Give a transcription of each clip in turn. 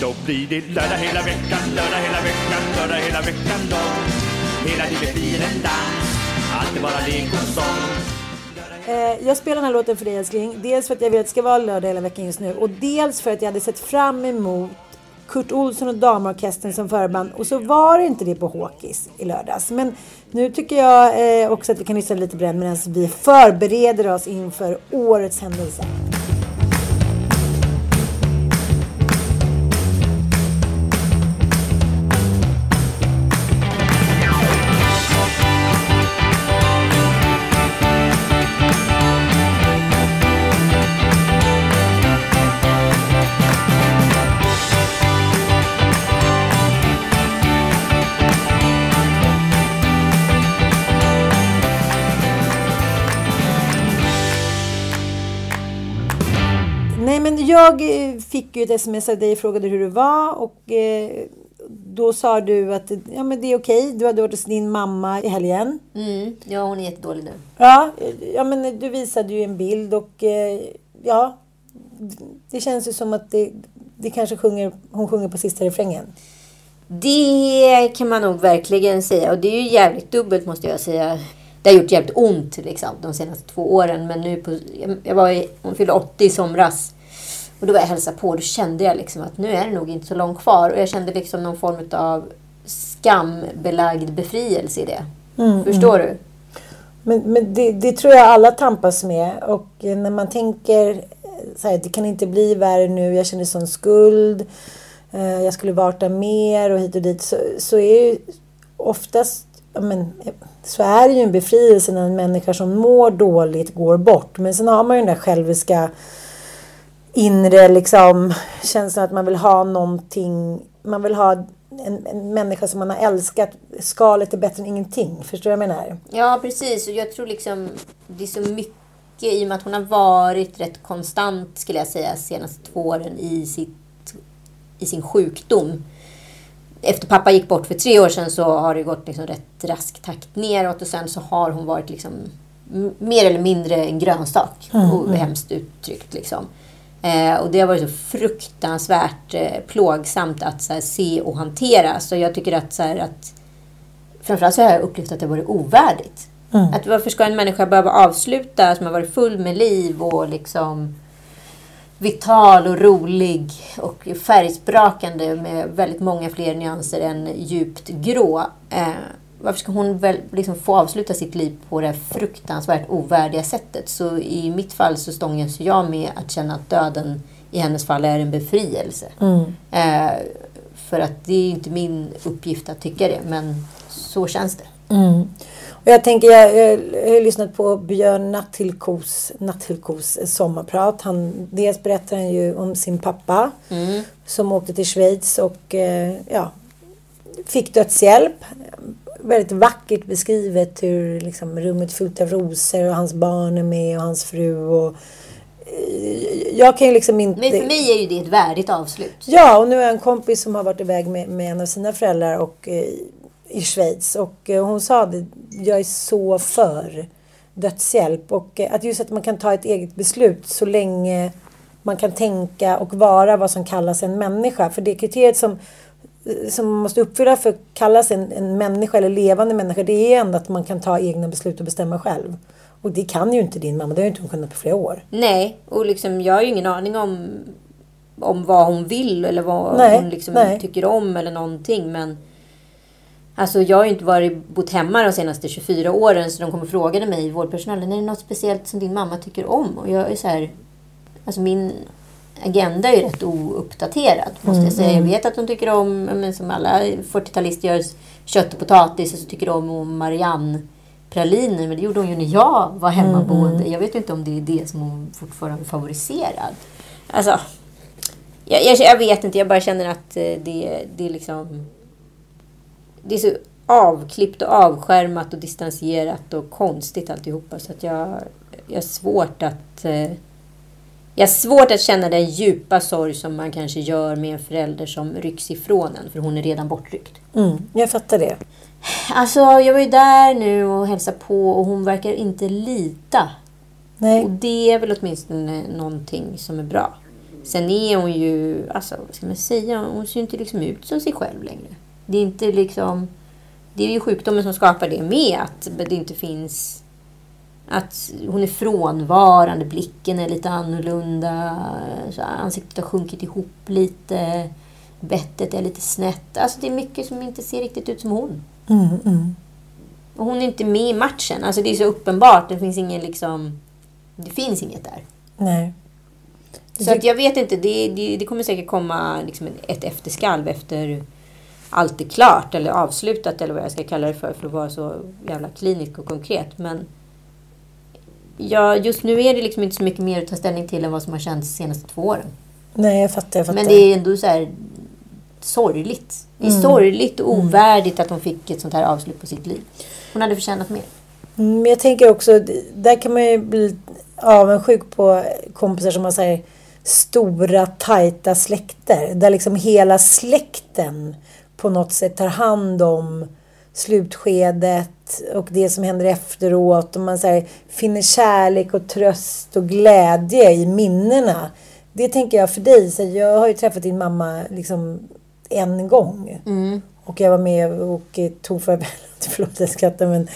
Då blir det lördag hela veckan, lördag hela veckan, lördag hela veckan lång. Hela livet blir en dans, allt bara lek och sång. Eh, jag spelar den här låten för dig älskling. Dels för att jag vill att det ska vara lördag hela veckan just nu. Och dels för att jag hade sett fram emot Kurt Olsson och Damorkestern som förband. Och så var det inte det på Håkis i lördags. Men nu tycker jag eh, också att vi kan lyssna lite på den medan vi förbereder oss inför årets händelse. Jag eh, fick ju ett sms av dig och frågade hur det var och eh, då sa du att ja, men det är okej. Du hade varit hos din mamma i helgen. Mm. Ja, hon är jättedålig nu. Ja, eh, ja men du visade ju en bild och eh, ja, det känns ju som att det, det kanske sjunger, hon sjunger på sista refrängen. Det kan man nog verkligen säga. Och det är ju jävligt dubbelt måste jag säga. Det har gjort jävligt ont liksom, de senaste två åren. Men nu på, jag var i, hon fyllde 80 i somras. Och då var jag och hälsade på och då kände jag liksom att nu är det nog inte så långt kvar. Och jag kände liksom någon form av skambelagd befrielse i det. Mm, Förstår du? Men, men det, det tror jag alla tampas med. Och eh, när man tänker eh, så här, det kan inte bli värre nu, jag känner sån skuld. Eh, jag skulle varit där mer och hit och dit. Så, så är ju oftast, men, så är det ju en befrielse när en människa som mår dåligt går bort. Men sen har man ju den där själviska inre liksom känslan att man vill ha någonting. Man vill ha en, en människa som man har älskat. Skalet är bättre än ingenting. Förstår du vad jag menar? Ja, precis. Och jag tror liksom det är så mycket i och med att hon har varit rätt konstant, skulle jag säga, senaste två åren i, sitt, i sin sjukdom. Efter pappa gick bort för tre år sedan så har det gått liksom rätt rask takt neråt och sen så har hon varit liksom mer eller mindre en grönsak. och hemskt uttryckt liksom. Eh, och det har varit så fruktansvärt eh, plågsamt att så här, se och hantera. Så jag tycker att, så här, att framförallt så har jag upplevt att det har varit ovärdigt. Att varför ska en människa behöva avsluta som har varit full med liv och liksom vital och rolig och färgsprakande med väldigt många fler nyanser än djupt grå. Eh, varför ska hon väl liksom få avsluta sitt liv på det här fruktansvärt ovärdiga sättet? Så i mitt fall så stångas jag med att känna att döden i hennes fall är en befrielse. Eh, för att det är inte min uppgift att tycka det, men så känns det. Och jag tänker, jag, jag, jag har lyssnat på Björn Natthillkos sommarprat. Han, dels berättar han ju om sin pappa som åkte till Schweiz och eh, ja, fick dödshjälp. Väldigt vackert beskrivet hur liksom, rummet är fullt av rosor och hans barn är med och hans fru. Och, eh, jag kan ju liksom inte... Men för mig är ju det ett värdigt avslut. Ja, och nu har jag en kompis som har varit iväg med, med en av sina föräldrar och, eh, i Schweiz. Och eh, hon sa det, jag är så för dödshjälp. Och eh, att just att man kan ta ett eget beslut så länge man kan tänka och vara vad som kallas en människa. För det kriteriet som, som man måste uppfylla för att kallas en, en människa eller levande människa, det är ändå att man kan ta egna beslut och bestämma själv. Och det kan ju inte din mamma, det har ju inte hon kunnat på flera år. Nej, och liksom, jag har ju ingen aning om, om vad hon vill eller vad Nej, hon liksom nej. tycker om eller någonting. Men alltså, jag har ju inte varit, bott hemma de senaste 24 åren så de kommer och frågade mig, vårdpersonalen, är det något speciellt som din mamma tycker om? Och jag är så här, alltså min agenda är ju rätt ouppdaterad måste jag säga. Jag vet att de tycker om, men som alla 40-talister gör, kött och potatis och så tycker de om Marianne praliner, men det gjorde hon ju när jag var hemmaboende. Jag vet inte om det är det som hon fortfarande favoriserar. Alltså, jag, jag, jag vet inte, jag bara känner att eh, det, det är liksom... Det är så avklippt och avskärmat och distanserat och konstigt alltihopa. Så att jag, jag har svårt att... Jag har svårt att känna den djupa sorg som man kanske gör med en förälder som rycks ifrån en, för hon är redan bortryckt. Mm, jag fattar det. Alltså, jag var ju där nu och hälsade på och hon verkar inte lita. Nej. Och det är väl åtminstone någonting som är bra. Sen är hon ju, alltså vad ska man säga, hon ser inte liksom ut som sig själv längre. Det är inte liksom... Det är ju sjukdomen som skapar det med, att det inte finns... Att hon är frånvarande, blicken är lite annorlunda, ansiktet har sjunkit ihop lite, bettet är lite snett. Alltså det är mycket som inte ser riktigt ut som hon. Mm, mm. Och hon är inte med i matchen. Alltså det är så uppenbart. Det finns ingen liksom... Det finns inget där. Nej. Så att jag vet inte. Det, det, det kommer säkert komma liksom ett efterskalv efter allt är klart eller avslutat eller vad jag ska kalla det för för att vara så jävla klinisk och konkret. Men ja, just nu är det liksom inte så mycket mer att ta ställning till än vad som har känts de senaste två åren. Nej, jag fattar. Jag fattar. Men det är ändå så här sorgligt. Det är sorgligt och ovärdigt att hon fick ett sånt här avslut på sitt liv. Hon hade förtjänat mer. Mm, Men jag tänker också, där kan man ju bli avundsjuk på kompisar som har så här stora, tajta släkter. Där liksom hela släkten på något sätt tar hand om slutskedet och det som händer efteråt. Och man så här, finner kärlek och tröst och glädje i minnena. Det tänker jag för dig. Så jag har ju träffat din mamma liksom en gång. Och jag var med och tog farväl, förlåt jag skrattar men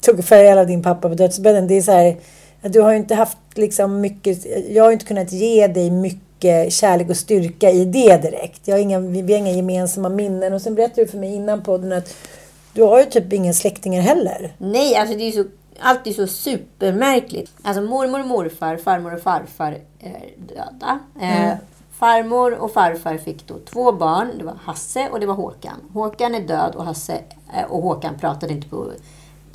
tog farväl av din pappa på dödsbädden. Det är så här, du har ju inte haft liksom mycket, jag har ju inte kunnat ge dig mycket kärlek och styrka i det direkt. Jag har inga, vi vi har inga gemensamma minnen. Och sen berättade du för mig innan podden att du har ju typ inga släktingar heller. Nej, alltså det är så, allt är så supermärkligt. Alltså mormor och morfar, farmor och farfar är döda. Eh, farmor och farfar fick då två barn. Det var Hasse och det var Håkan. Håkan är död och Hasse eh, och Håkan pratade inte på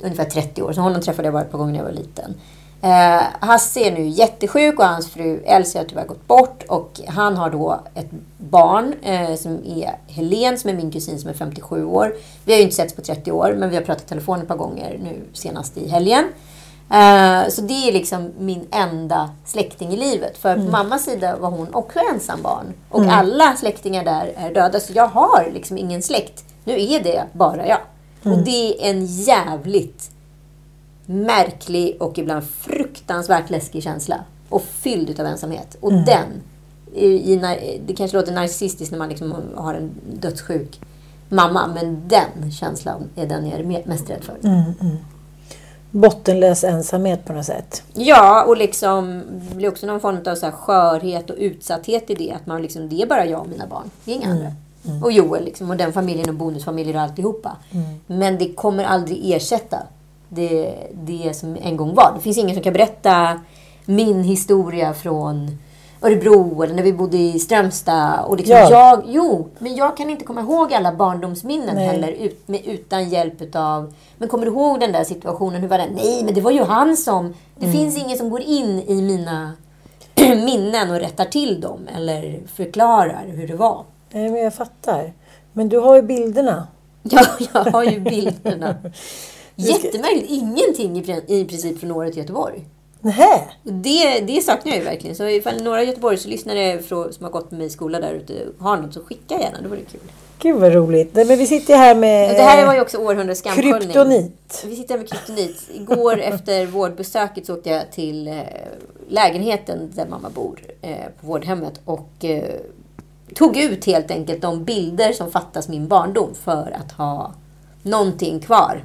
ungefär 30 år. Så honom träffade jag bara ett par gånger när jag var liten. Eh, Hasse är nu jättesjuk och hans fru Elsie har tyvärr gått bort. Och han har då ett barn eh, som är Helen som är min kusin som är 57 år. Vi har ju inte setts på 30 år men vi har pratat i telefon ett par gånger nu senast i helgen. Eh, så det är liksom min enda släkting i livet. För på mammas sida var hon också ensam barn. Och alla släktingar där är döda. Så jag har liksom ingen släkt. Nu är det bara jag. Och det är en jävligt märklig och ibland fruktansvärt läskig känsla. Och fylld utav ensamhet. Och den, i, i, det kanske låter narcissistiskt när man liksom har en dödssjuk mamma. Men den känslan är den jag är me- mest rädd för. Bottenlös ensamhet på något sätt. Ja, och liksom det blir också någon form av så här skörhet och utsatthet i det. Att man liksom, det är bara jag och mina barn. Det är inga andra. Och Joel liksom, och den familjen och bonusfamiljer och alltihopa. Men det kommer aldrig ersätta det, det som en gång var. Det finns ingen som kan berätta min historia från Örebro eller när vi bodde i Strömstad. Och liksom Ja. jag, jo, men jag kan inte komma ihåg alla barndomsminnen Nej. heller ut, med, utan hjälp utav... Men kommer du ihåg den där situationen? Hur var den? Nej, men det var ju han som... Det finns ingen som går in i mina minnen och rättar till dem eller förklarar hur det var. Nej, men jag fattar. Men du har ju bilderna. Ja, jag har ju bilderna. Jättemärkligt. Ingenting i, prin- i princip från året i Göteborg. Nähä? Det, det saknar jag ju verkligen. Så ifall några Göteborgslyssnare som har gått med mig i skola där ute har något så skicka gärna. Det vore kul. Gud vad roligt. Nej, men vi sitter här med Det här var ju också århundradets skamsköljning. kryptonit. Vi sitter här med kryptonit. Igår efter vårdbesöket så åkte jag till eh, lägenheten där mamma bor eh, på vårdhemmet och eh, tog ut helt enkelt de bilder som fattas min barndom för att ha någonting kvar.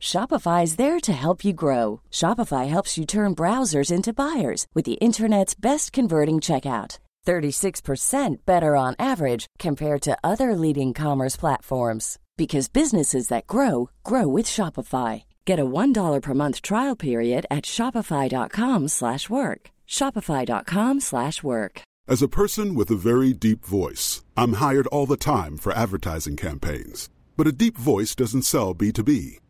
Shopify is there to help you grow. Shopify helps you turn browsers into buyers with the internet's best converting checkout. 36% better on average compared to other leading commerce platforms because businesses that grow grow with Shopify. Get a $1 per month trial period at shopify.com/work. shopify.com/work. As a person with a very deep voice, I'm hired all the time for advertising campaigns. But a deep voice doesn't sell B2B,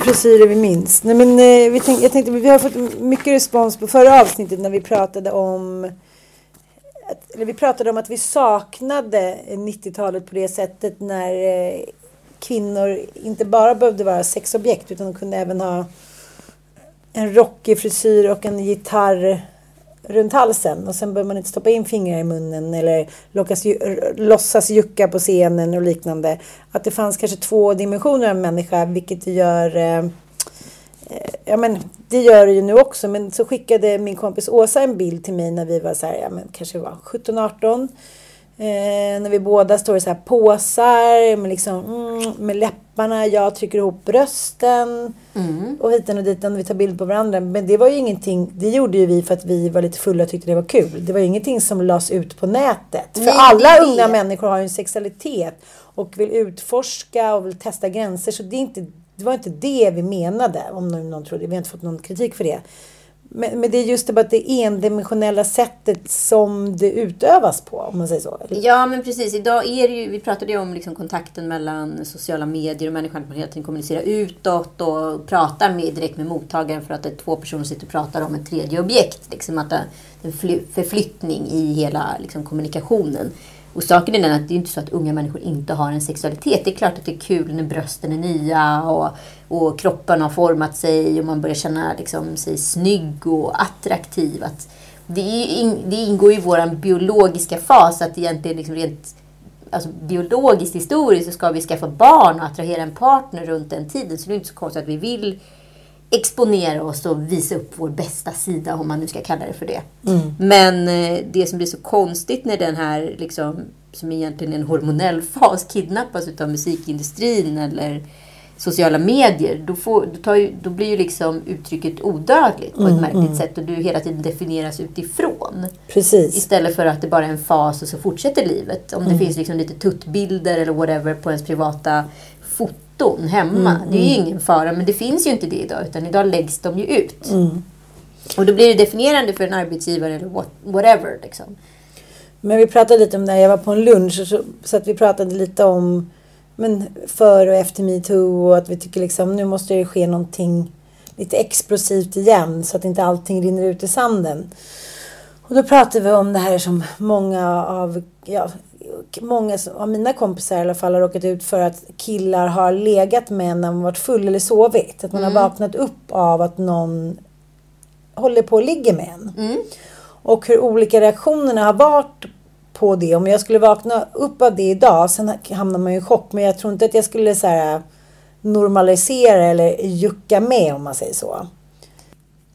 Frisyrer vi minns. Nej, men, eh, vi tänk, jag tänkte, vi har fått mycket respons på förra avsnittet när vi pratade om att, eller vi pratade om att vi saknade 90-talet på det sättet när eh, kvinnor inte bara behövde vara sexobjekt utan de kunde även ha en rockig frisyr och en gitarr runt halsen. Och sen behöver man inte stoppa in fingrar i munnen eller lockas, låtsas jucka på scenen och liknande. Att det fanns kanske två dimensioner av en människa vilket gör eh, eh, ja men det gör det ju nu också. Men så skickade min kompis Åsa en bild till mig när vi var så här, ja men kanske var 17-18. Eh, när vi båda står i så här påsar med, liksom, mm, med läpparna. Jag trycker ihop brösten. Mm. Och hiten och dit. Vi tar bild på varandra. Men det var ju ingenting. Det gjorde ju vi för att vi var lite fulla och tyckte det var kul. Det var ju ingenting som lades ut på nätet. För Nej, alla unga människor har ju en sexualitet. Och vill utforska och vill testa gränser. Så det är inte det var inte det vi menade, om någon trodde. Vi har inte fått någon kritik för det. Men, men det är just det, bara det endimensionella sättet som det utövas på, om man säger så. Eller? Ja, men precis. Idag är det ju, vi pratade ju om liksom kontakten mellan sociala medier och människan. Att man hela tiden kommunicerar utåt och pratar med, direkt med mottagaren för att det är två personer sitter och pratar om ett tredje objekt. Liksom att det är en förflyttning i hela liksom, kommunikationen. Och saken är den att det är inte så att unga människor inte har en sexualitet. Det är klart att det är kul när brösten är nya och, och kroppen har format sig och man börjar känna liksom, sig snygg och attraktiv. Att det, in, det ingår i vår biologiska fas att egentligen liksom rent alltså biologiskt historiskt så ska vi skaffa barn och attrahera en partner runt den tiden. Så det är inte så konstigt att vi vill exponera oss och visa upp vår bästa sida, om man nu ska kalla det för det. Mm. Men eh, det som blir så konstigt när den här, liksom, som egentligen är en hormonell fas, kidnappas av musikindustrin eller sociala medier, då, får, då, ju, då blir ju liksom uttrycket odödligt på ett mm, märkligt mm. sätt och du hela tiden definieras utifrån. Precis. Istället för att det bara är en fas och så fortsätter livet. Om det mm. finns liksom lite tuttbilder eller whatever på ens privata foto foton hemma. Mm, det är ju mm. ingen fara, men det finns ju inte det idag. Utan idag läggs de ju ut. Mm. Och då blir det definierande för en arbetsgivare eller what, whatever. Liksom. Men vi pratade lite om det jag var på en lunch. Så, så att vi pratade lite om men för och efter metoo. Och att vi tycker liksom nu måste det ske någonting lite explosivt igen. Så att inte allting rinner ut i sanden. Och då pratade vi om det här som många av ja, många av mina kompisar i alla fall har råkat ut för att killar har legat med när man varit full eller sovit. Att man mm. har vaknat upp av att någon håller på och ligger med en. Mm. Och hur olika reaktionerna har varit på det. Om jag skulle vakna upp av det idag, sen hamnar man ju i chock. Men jag tror inte att jag skulle så här, normalisera eller jucka med om man säger så.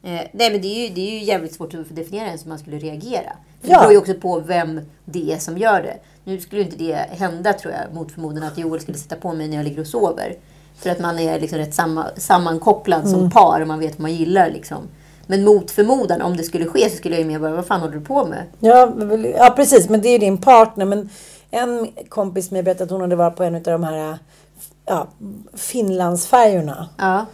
Eh, nej men det är, ju, det är ju jävligt svårt att definiera ens hur man skulle reagera. För ja. Det beror ju också på vem det är som gör det. Nu skulle inte det hända, tror jag, mot förmodan att Joel skulle sitta på mig när jag ligger och sover. För att man är liksom rätt samma, sammankopplad mm. som par och man vet vad man gillar. Liksom. Men mot förmodan, om det skulle ske, så skulle jag ju mer bara, vad fan håller du på med? Ja, ja precis. Men det är ju din partner. Men en kompis med berättade att hon hade varit på en av de här ja, Finlandsfärjorna. Ja.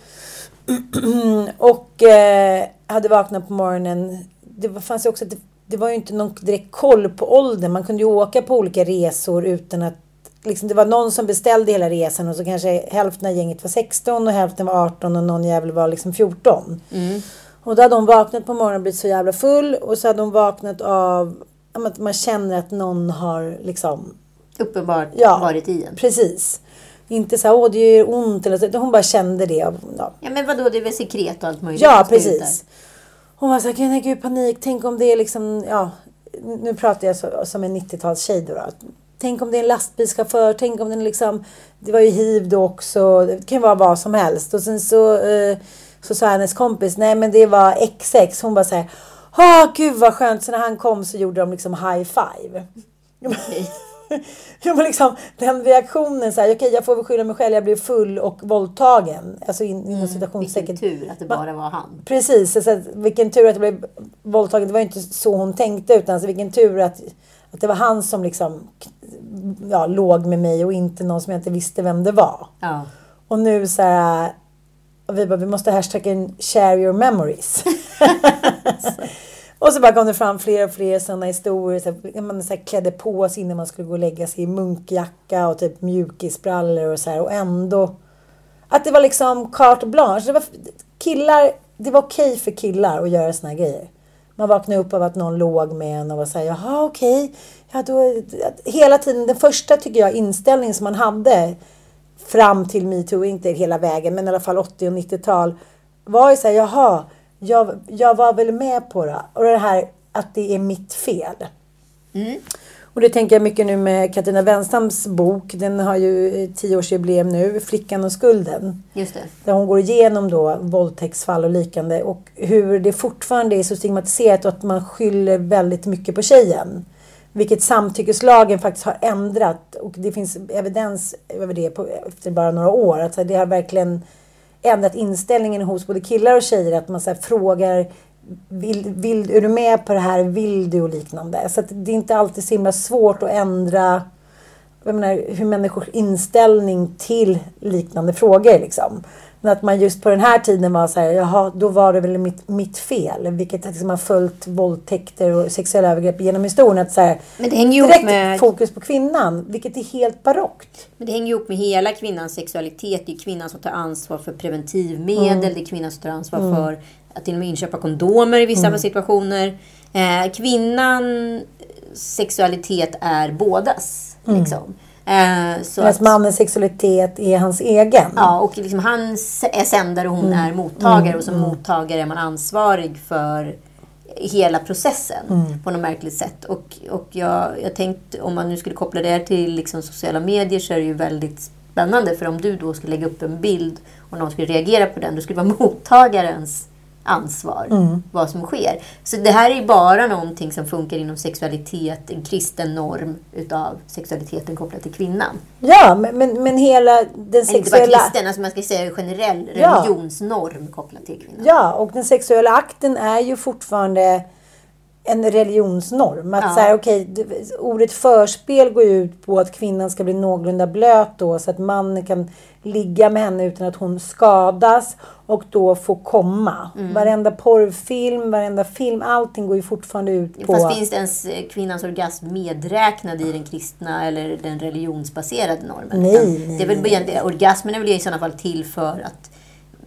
och eh, hade vaknat på morgonen. Det fanns ju också ett det var ju inte någon direkt koll på åldern. Man kunde ju åka på olika resor utan att Liksom, det var någon som beställde hela resan och så kanske hälften av gänget var 16 och hälften var 18 och någon jävel var liksom 14. Mm. Och då hade hon vaknat på morgonen och blivit så jävla full och så hade hon vaknat av att man känner att någon har liksom... Uppenbart ja, varit i en. Precis. Inte så här, åh det gör ont eller så. Hon bara kände det. Ja, ja men vadå, det är väl sekret och allt möjligt? Ja, precis. Hon var såhär, gud panik, tänk om det är liksom, ja. Nu pratar jag så, som en 90-talstjej då, då. Tänk om det är en lastbilschaufför. Tänk om den liksom... Det var ju hiv då också. Det kan ju vara vad som helst. Och sen så, eh, så sa hennes kompis, nej men det var XX. Hon bara säger, åh gud vad skönt. Så när han kom så gjorde de liksom high five. Ja, men liksom, den reaktionen så här, okej okay, jag får väl skylla mig själv, jag blev full och våldtagen. Alltså in, inom Vilken tur att det bara var han. Precis, alltså, vilken tur att jag blev våldtagen. Det var inte så hon tänkte utan alltså, vilken tur att, att det var han som liksom ja, låg med mig och inte någon som jag inte visste vem det var. Ja. Och nu så här, och vi bara, vi måste hashtaggen share your memories. Och så bara kom det fram fler och fler sådana historier. Så här, man så här, klädde på sig innan man skulle gå och lägga sig i munkjacka och typ mjukisbrallor och så här. Och ändå... Att det var liksom carte blanche. Det var, killar, det var okej för killar att göra såna här grejer. Man vaknade upp av att någon låg med en och var såhär, jaha okej. Okay. Ja, då, hela tiden, den första tycker jag inställningen som man hade fram till metoo, inte hela vägen, men i alla fall 80 och 90-tal. Var ju såhär, jaha jag, jag var väl med på det. Och det här att det är mitt fel. Mm. Och det tänker jag mycket nu med Katarina Wenstams bok. Den har ju tioårsjubileum nu. Flickan och skulden. Just det. Där hon går igenom då våldtäktsfall och liknande. Och hur det fortfarande är så stigmatiserat och att man skyller väldigt mycket på tjejen. Vilket samtyckeslagen faktiskt har ändrat. Och det finns evidens över det på, efter bara några år. Alltså det har verkligen ändrat inställningen hos både killar och tjejer. Att man så frågar vill, vill, är du med på det här? Vill du? Och liknande. Så det är inte alltid så himla svårt att ändra jag menar, hur människors inställning till liknande frågor. Liksom. Men att man just på den här tiden var så här, jaha, då var det väl mitt, mitt fel. Vilket liksom har följt våldtäkter och sexuella övergrepp genom historien. Att så här, Men det hänger direkt med... fokus på kvinnan, vilket är helt barockt. Men det hänger ihop med hela kvinnans sexualitet. Det är kvinnan som tar ansvar för preventivmedel. Mm. Det är kvinnan som tar ansvar mm. för att till och med inköpa kondomer i vissa mm. situationer. Eh, kvinnans sexualitet är bådas. Mm. Liksom. Eh, så att mannens sexualitet är hans egen. Ja, och liksom han är sändare och hon mm. är mottagare. Mm. Och som mm. mottagare är man ansvarig för hela processen mm. på något märkligt sätt. Och, och jag, jag tänkte, om man nu skulle koppla det till liksom sociala medier så är det ju väldigt spännande. För om du då skulle lägga upp en bild och någon skulle reagera på den, då skulle det vara mottagarens ansvar mm. vad som sker. Så det här är bara någonting som funkar inom sexualitet, en kristen norm utav sexualiteten kopplat till kvinnan. Ja, men, men, men hela den sexuella... Inte bara kristen, alltså man ska säga generell religionsnorm ja. kopplat till kvinnan. Ja, och den sexuella akten är ju fortfarande en religionsnorm. Att ja. så här, okay, ordet förspel går ut på att kvinnan ska bli någorlunda blöt då så att mannen kan ligga med henne utan att hon skadas och då få komma. Mm. Varenda porrfilm, varenda film, allting går ju fortfarande ut på... Fast finns det ens eh, kvinnans orgasm medräknad i den kristna eller den religionsbaserade normen? Nej, nej, det är väl, nej. Orgasmen är väl i sådana fall till för att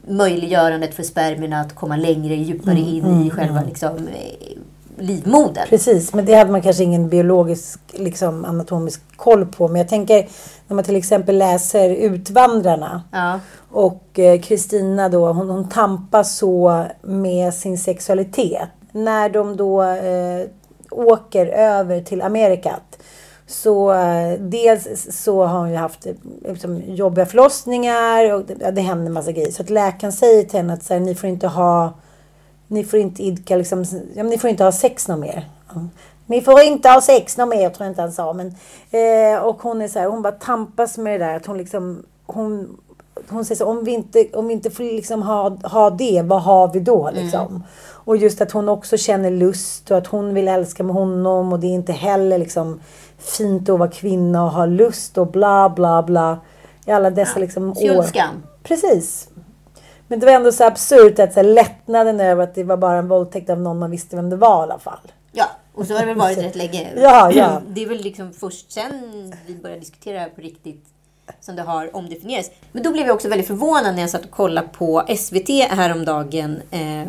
möjliggörandet för spermierna att komma längre, djupare mm, in mm, i själva mm. liksom, eh, livmodern. Precis, men det hade man kanske ingen biologisk liksom, anatomisk koll på. Men jag tänker när man till exempel läser Utvandrarna. Ja. Och eh, Kristina då, hon, hon tampas så med sin sexualitet. När de då eh, åker över till Amerikat. Så eh, dels så har hon ju haft liksom, jobbiga förlossningar och det, det händer en massa grejer. Så att läkaren säger till henne att så här, ni får inte ha ni får inte idka liksom, ja, ni får inte ha sex något mer. Ni får inte ha sex något mer, tror jag inte han sa. Men, eh, och hon är så här, hon bara tampas med det där att hon liksom, hon, hon säger så om vi inte, om vi inte får liksom ha, ha det, vad har vi då mm. liksom? Mm. Och just att hon också känner lust och att hon vill älska med honom och det är inte heller liksom fint att vara kvinna och ha lust och bla bla bla. I alla dessa ja. liksom år. Precis. Men det var ändå så absurt att så här, lättnaden över att det var bara en våldtäkt av någon man visste vem det var i alla fall. Ja, och så har det väl varit rätt länge. Ja, ja. Det är väl liksom först sen vi började diskutera det på riktigt som det har omdefinierats. Men då blev jag också väldigt förvånad när jag satt och kollade på SVT häromdagen. Eh,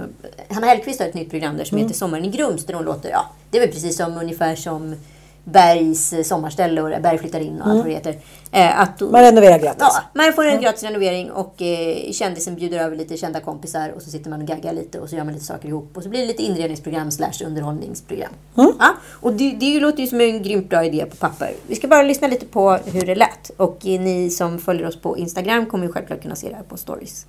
Hanna Hellquist har ett nytt program där som mm. heter Sommaren i Grums där hon låter, ja, det är väl precis som ungefär som Bergs eh, sommarställe och Berg flyttar in och allt vad det heter. Eh, att, Man renoverar gratis. Ja, man får en gratis renovering och eh, kändisen bjuder över lite kända kompisar och så sitter man och gaggar lite och så gör man lite saker ihop och så blir det lite inredningsprogram slash underhållningsprogram. Ja, och det, det låter ju som en grymt bra idé på papper. Vi ska bara lyssna lite på hur det lät och eh, ni som följer oss på Instagram kommer ju självklart kunna se det här på stories.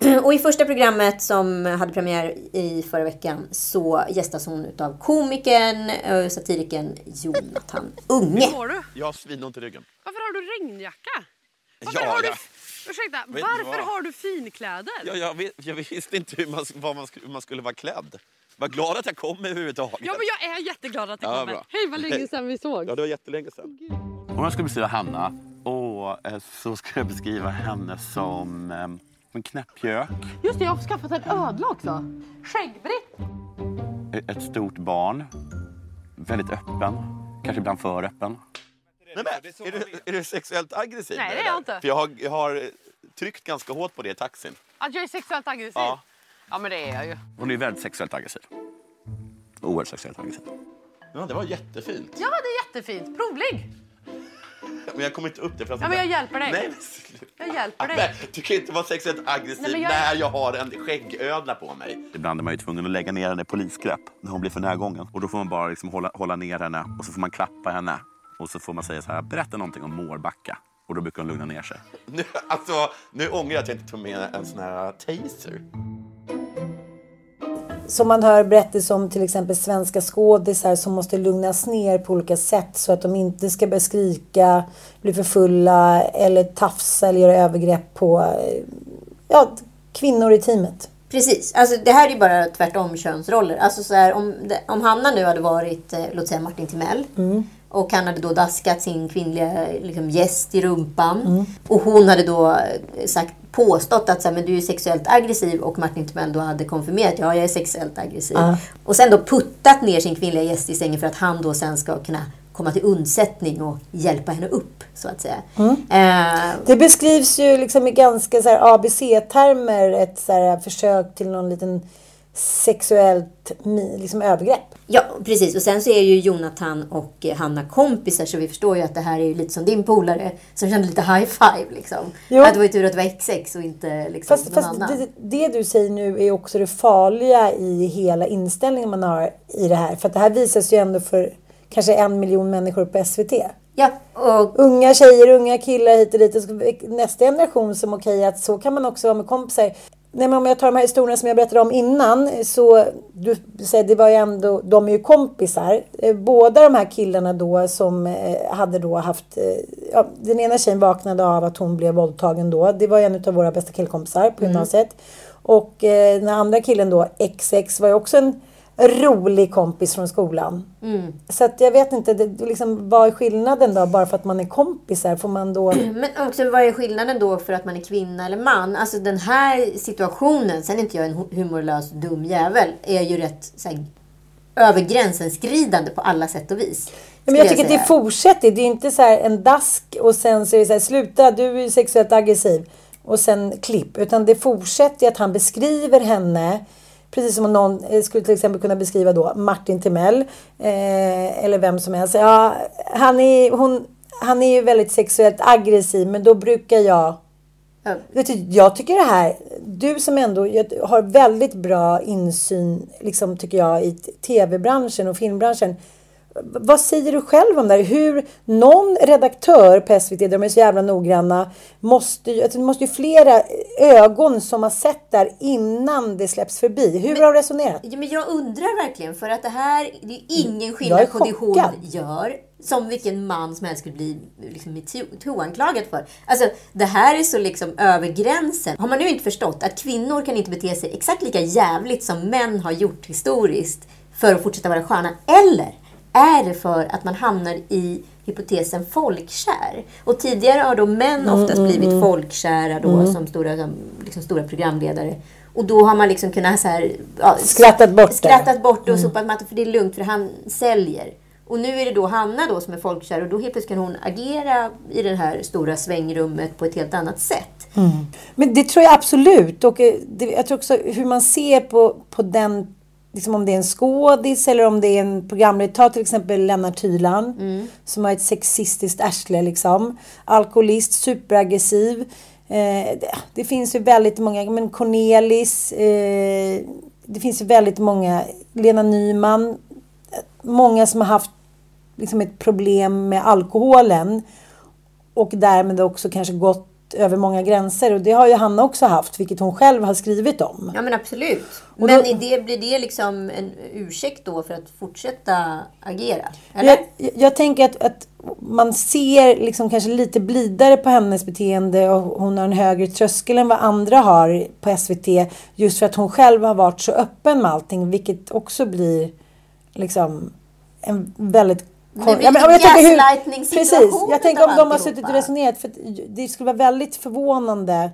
Och i första programmet som hade premiär i förra veckan så gästas hon av komikern och satirikern Jonathan Unge. Hur mår du? Jag har svinont i ryggen. Varför har du regnjacka? Varför Ja, har du... ja. Ursäkta, Vet varför har du finkläder? Jag, jag, vet, jag visste inte hur man, vad man, skulle, hur man skulle vara klädd. Var glad att jag kom överhuvudtaget. Ja, men jag är jätteglad att du Ja, kommer. bra. Hej, vad länge sedan vi såg. Ja, det var jättelänge sedan. Om jag ska beskriva Hanna och, eh, så ska jag beskriva henne som eh, en knäppjök, Just det, jag har skaffat en ödla också. Skäggbritt. ett stort barn, väldigt öppen, kanske ibland för öppen. Nej, men, är, du, är du sexuellt aggressiv? Nej, det är jag inte. För jag har, jag har tryckt ganska hårt på det i taxin. Att jag är sexuellt aggressiv? Ja. Ja, men det är jag ju. Hon är väldigt sexuellt aggressiv. Oerhört sexuellt aggressiv. Ja, det var jättefint. Ja, det är jättefint. Provlig. Men jag kommer inte upp det. För att Ja, men jag hjälper dig. Nej, men. Jag hjälper dig. Nej, du kan inte vara sexuellt aggressiv Nej, jag- när jag har en skäggödla på mig. Ibland är man ju tvungen att lägga ner henne i polisgrepp när hon blir för närgången. Och då får man bara liksom hålla, hålla ner henne och så får man klappa henne. Och så får man säga så här, berätta någonting om Mårbacka. Och då brukar hon lugna ner sig. Nu, alltså, nu ångrar jag att jag inte tog med en sån här taser. Som man hör berättelser om till exempel svenska skådisar som måste lugnas ner på olika sätt så att de inte ska börja skrika, bli för fulla eller tafsa eller göra övergrepp på eh, ja, kvinnor i teamet. Precis. Alltså, det här är ju bara tvärtom könsroller. Alltså, så här, om, om Hanna nu hade varit, eh, låt säga Martin Timell. Och han hade då daskat sin kvinnliga liksom, gäst i rumpan. Och hon hade då eh, sagt, påstått att så här, men du är sexuellt aggressiv. Och Martin Timell då hade konfirmerat, ja jag är sexuellt aggressiv. Och sen då puttat ner sin kvinnliga gäst i sängen för att han då sen ska kunna komma till undsättning och hjälpa henne upp, så att säga. Eh, Det beskrivs ju liksom i ganska ABC-termer ett så här försök till någon liten sexuellt liksom övergrepp. Ja, precis. Och sen så är ju Jonathan och eh, Hanna kompisar så vi förstår ju att det här är lite som din polare som kände lite high five liksom. Jo. Att det var ju tur att det var XX och inte liksom Fast, någon fast annan. det, det du säger nu är också det farliga i hela inställningen man har i det här. För att det här visas ju ändå för kanske en miljon människor på SVT. Ja, och Unga tjejer, unga killar hit och dit. Nästa generation som okej att så kan man också vara med kompisar. Nej, men om jag tar de här historierna som jag berättade om innan. Så du säger det var ju ändå, de är ju kompisar. Eh, Båda de här killarna då som eh, hade då haft, eh, ja, den ena tjejen vaknade av att hon blev våldtagen då. Det var en av våra bästa killkompisar på gymnasiet. Och eh, den andra killen då, XX, var ju också en rolig kompis från skolan. Så att jag vet inte, det, liksom, vad är skillnaden då? Bara för att man är kompisar, får man då... Men också vad är skillnaden då för att man är kvinna eller man? Alltså den här situationen, sen är inte jag en hu- humorlös dum jävel, är ju rätt så här, över gränsen skridande på alla sätt och vis. Men jag tycker att det fortsätter. Det är inte så en dask och sen så är det så här, sluta, du är sexuellt aggressiv. Och sen klipp. Utan det fortsätter att han beskriver henne Precis som om någon eh, skulle till exempel kunna beskriva då Martin Timell. Eh, eller vem som helst. Ja, han, är, hon, han är ju väldigt sexuellt aggressiv men då brukar jag du, jag tycker det här, du som ändå har väldigt bra insyn, liksom, tycker jag, i tv-branschen och filmbranschen. Vad säger du själv om det här? Hur någon redaktör på SVT, de är så jävla noggranna, måste ju, alltså, det måste ju flera ögon som har sett det här innan det släpps förbi. Hur har du resonerat? Ja, men jag undrar verkligen, för att det här, det är ingen skillnad på det hon gör som vilken man som helst skulle bli liksom, metoo-anklagad för. Alltså, det här är så liksom över gränsen. Har man nu inte förstått att kvinnor kan inte bete sig exakt lika jävligt som män har gjort historiskt för att fortsätta vara sköna? Eller är det för att man hamnar i hypotesen folkkär? Och tidigare har då män Mm, oftast blivit folkkära då, som, stora, som liksom stora programledare. Och då har man liksom kunnat så här, ja, Skrattat bort det. skrattat bort det och sopat mattan för det är lugnt för han säljer. Och nu är det då Hanna då som är folkkär och då helt plötsligt kan hon agera i det här stora svängrummet på ett helt annat sätt. Men det tror jag absolut. Och eh, det, jag tror också hur man ser på, på den liksom om det är en skådis eller om det är en programledare. Ta till exempel Lennart Hyland som har ett sexistiskt arsle liksom. Alkoholist, superaggressiv. Eh, det, det finns ju väldigt många, men Cornelis. Eh, det finns ju väldigt många. Lena Nyman. Många som har haft liksom ett problem med alkoholen. Och därmed också kanske gått över många gränser. Och det har ju Hanna också haft, vilket hon själv har skrivit om. Ja men absolut. Men då- är det, blir det liksom en ursäkt då för att fortsätta agera? Eller? Jag, jag tänker att, att man ser liksom kanske lite blidare på hennes beteende och hon har en högre tröskel än vad andra har på SVT. Just för att hon själv har varit så öppen med allting, vilket också blir liksom en väldigt... Blir Ja, men- en jag tänker hur- Precis. Jag tänker om de har suttit och resonerat. För att det skulle vara väldigt förvånande